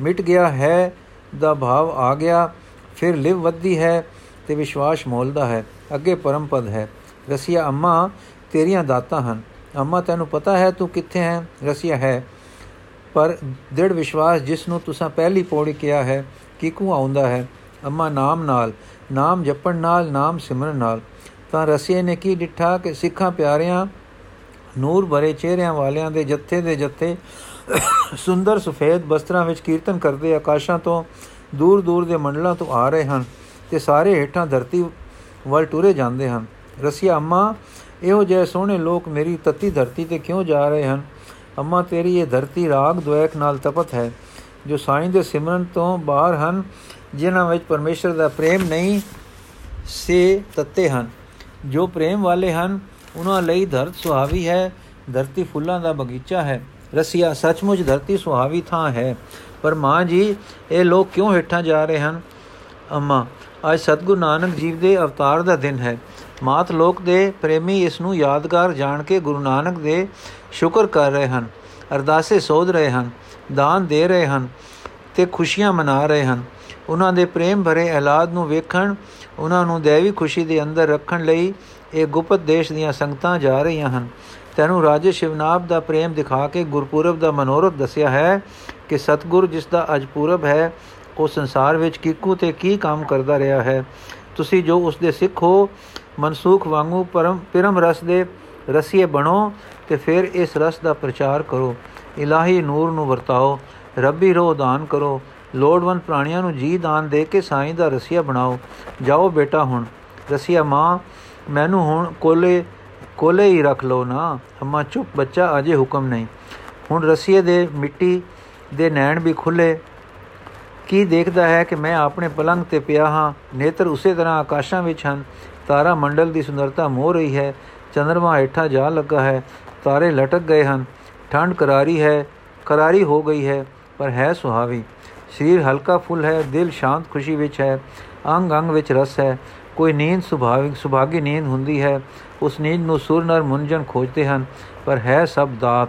ਮਿਟ ਗਿਆ ਹੈ, ਦਾ ਭਾਵ ਆ ਗਿਆ। ਫਿਰ ਲਿਵ ਵੱਧਦੀ ਹੈ ਤੇ ਵਿਸ਼ਵਾਸ ਮੋਲਦਾ ਹੈ, ਅੱਗੇ ਪਰਮ ਪਦ ਹੈ। ਰਸੀਆ, ਅੰਮਾ, ਤੇਰੀਆਂ ਦਾਤਾਂ ਹਨ। ਅੰਮਾ, ਤੈਨੂੰ ਪਤਾ ਹੈ ਤੂੰ ਕਿੱਥੇ ਹੈ? ਰਸੀਆ ਹੈ, ਪਰ ਦ੍ਰਿੜ ਵਿਸ਼ਵਾਸ ਜਿਸ ਨੂੰ ਤੁਸੀਂ ਪਹਿਲੀ ਪੌੜੀ ਕਿਹਾ ਹੈ ਕਿਕੂ ਆਉਂਦਾ ਹੈ? ਅੰਮਾ, ਨਾਮ ਨਾਲ, ਨਾਮ ਜਪਣ ਨਾਲ, ਨਾਮ ਸਿਮਰਨ ਨਾਲ। ਤਾਂ ਰਸੀਏ ਨੇ ਕੀ ਡਿੱਠਾ ਕਿ ਸਿੱਖਾਂ ਪਿਆਰਿਆਂ, ਨੂਰ ਭਰੇ ਚਿਹਰਿਆਂ ਵਾਲਿਆਂ ਦੇ ਜੱਥੇ ਦੇ ਜੱਥੇ ਸੁੰਦਰ ਸਫੇਦ ਬਸਤਰਾਂ ਵਿੱਚ ਕੀਰਤਨ ਕਰਦੇ ਆਕਾਸ਼ਾਂ ਤੋਂ ਦੂਰ ਦੂਰ ਦੇ ਮੰਡਲਾਂ ਤੋਂ ਆ ਰਹੇ ਹਨ ਤੇ ਸਾਰੇ ਹੇਠਾਂ ਧਰਤੀ ਵੱਲ ਟੁਰੇ ਜਾਂਦੇ ਹਨ। ਰਸੀਆ, ਅੰਮਾ, ਇਹੋ ਜਿਹੇ ਸੋਹਣੇ ਲੋਕ ਮੇਰੀ ਤਤੀ ਧਰਤੀ ਤੇ ਕਿਉਂ ਜਾ ਰਹੇ ਹਨ? ਅੰਮਾ, ਤੇਰੀ ਇਹ ਧਰਤੀ ਰਾਗ ਦੁਇਕ ਨਾਲ ਤਪਤ ਹੈ, ਜੋ ਸਾਈਂ ਦੇ ਸਿਮਰਨ ਤੋਂ ਬਾਹਰ ਹਨ, ਜਿਨ੍ਹਾਂ ਵਿੱਚ ਪਰਮੇਸ਼ਰ ਦਾ ਪ੍ਰੇਮ ਨਹੀਂ ਸੇ ਤੱਤੇ ਹਨ। ਜੋ ਪ੍ਰੇਮ ਵਾਲੇ ਹਨ, ਉਹਨਾਂ ਲਈ ਧਰਤ ਸੁਹਾਵੀ ਹੈ, ਧਰਤੀ ਫੁੱਲਾਂ ਦਾ ਬਗੀਚਾ ਹੈ। ਰਸੀਆ, ਸੱਚਮੁੱਚ ਧਰਤੀ ਸੁਹਾਵੀ ਥਾਂ ਹੈ ਪਰ ਮਾਂ ਜੀ, ਇਹ ਲੋਕ ਕਿਉਂ ਹੇਠਾਂ ਜਾ ਰਹੇ ਹਨ? ਅੰਮਾ, ਅੱਜ ਸਤਗੁਰੂ ਨਾਨਕ ਜੀਵ ਦੇ ਅਵਤਾਰ ਦਾ ਦਿਨ ਹੈ। ਮਾਤ ਲੋਕ ਦੇ ਪ੍ਰੇਮੀ ਇਸ ਨੂੰ ਯਾਦਗਾਰ ਜਾਣ ਕੇ ਗੁਰੂ ਨਾਨਕ ਦੇ ਸ਼ੁਕਰ ਕਰ ਰਹੇ ਹਨ, ਅਰਦਾਸੇ ਸੋਧ ਰਹੇ ਹਨ, ਦਾਨ ਦੇ ਰਹੇ ਹਨ ਤੇ ਖੁਸ਼ੀਆਂ ਮਨਾ ਰਹੇ ਹਨ। ਉਹਨਾਂ ਦੇ ਪ੍ਰੇਮ ਭਰੇ ਔਲਾਦ ਨੂੰ ਵੇਖਣ, ਉਹਨਾਂ ਨੂੰ ਦੇਵੀ ਖੁਸ਼ੀ ਦੇ ਅੰਦਰ ਰੱਖਣ ਲਈ ਇਹ ਗੁਪਤ ਦੇਸ਼ ਦੀਆਂ ਸੰਗਤਾਂ ਜਾ ਰਹੀਆਂ ਹਨ। ਤੈਨੂੰ ਰਾਜੇ ਸ਼ਿਵਨਾਬ ਦਾ ਪ੍ਰੇਮ ਦਿਖਾ ਕੇ ਗੁਰਪੁਰਬ ਦਾ ਮਨੋਰਥ ਦੱਸਿਆ ਹੈ ਕਿ ਸਤਗੁਰ ਜਿਸ ਦਾ ਅਜ ਪੂਰਬ ਹੈ, ਉਹ ਸੰਸਾਰ ਵਿੱਚ ਕਿਕੂ ਤੇ ਕੀ ਕੰਮ ਕਰਦਾ ਰਿਹਾ ਹੈ? ਤੁਸੀਂ ਜੋ ਉਸ ਦੇ ਸਿੱਖ ਹੋ, ਮਨਸੂਖ ਵਾਂਗੂ ਪਰਮ ਪਰਮ ਰਸ ਦੇ ਰਸੀਏ ਬਣੋ ਤੇ ਫਿਰ ਇਸ ਰਸ ਦਾ ਪ੍ਰਚਾਰ ਕਰੋ। ਇਲਾਹੀ ਨੂਰ ਨੂੰ ਵਰਤਾਓ, ਰੱਬੀ ਰੋਹ ਦਾਨ ਕਰੋ, ਲੋੜਵੰਦ ਪ੍ਰਾਣੀਆਂ ਨੂੰ ਜੀ ਦਾਨ ਦੇ ਕੇ ਸਾਈਂ ਦਾ ਰਸੀਆ ਬਣਾਓ। ਜਾਓ ਬੇਟਾ ਹੁਣ, ਰਸੀਆ ਮਾਂ, ਮੈਨੂੰ ਹੁਣ ਕੋਲੇ ਕੋਲੇ ਹੀ ਰੱਖ ਲਓ ਨਾ, ਅੰਮਾ ਚੁੱਪ ਬੱਚਾ ਅਜੇ ਹੁਕਮ ਨਹੀਂ। ਹੁਣ ਰਸੀਏ ਦੇ ਮਿੱਟੀ ਦੇ ਨੈਣ ਵੀ ਖੁੱਲੇ। ਕੀ ਦੇਖਦਾ ਹੈ ਕਿ ਮੈਂ ਆਪਣੇ ਪਲੰਗ ਤੇ ਪਿਆ ਹਾਂ? ਨੇਤਰ ਉਸੇ ਤਰ੍ਹਾਂ ਆਕਾਸ਼ਾਂ ਵਿੱਚ ਹਨ। ਤਾਰਾ ਮੰਡਲ ਦੀ ਸੁੰਦਰਤਾ ਮੋਹ ਰਹੀ ਹੈ। ਚੰਦਰਮਾ ਹੇਠਾਂ ਜਾ ਲੱਗਾ ਹੈ। ਤਾਰੇ ਲਟਕ ਗਏ ਹਨ। ਠੰਡ ਕਰਾਰੀ ਹੈ। ਕਰਾਰੀ ਹੋ ਗਈ ਹੈ, ਪਰ ਹੈ ਸੁਹਾਵੀ। ਸਰੀਰ ਹਲਕਾ ਫੁੱਲ ਹੈ। ਦਿਲ ਸ਼ਾਂਤ ਖੁਸ਼ੀ ਵਿੱਚ ਹੈ। ਅੰਗ ਅੰਗ ਵਿੱਚ ਰਸ ਹੈ। ਕੋਈ ਨੀਂਦ ਸੁਭਾਵਿਕ ਸੁਭਾਗੀ ਨੀਂਦ ਹੁੰਦੀ ਹੈ। ਉਸ ਨੀਂਦ ਨੂੰ ਸੁਰ ਨਰ ਮੁੰਜਨ ਖੋਜਦੇ ਹਨ। ਪਰ ਹੈ ਸਭ ਦਾਤ।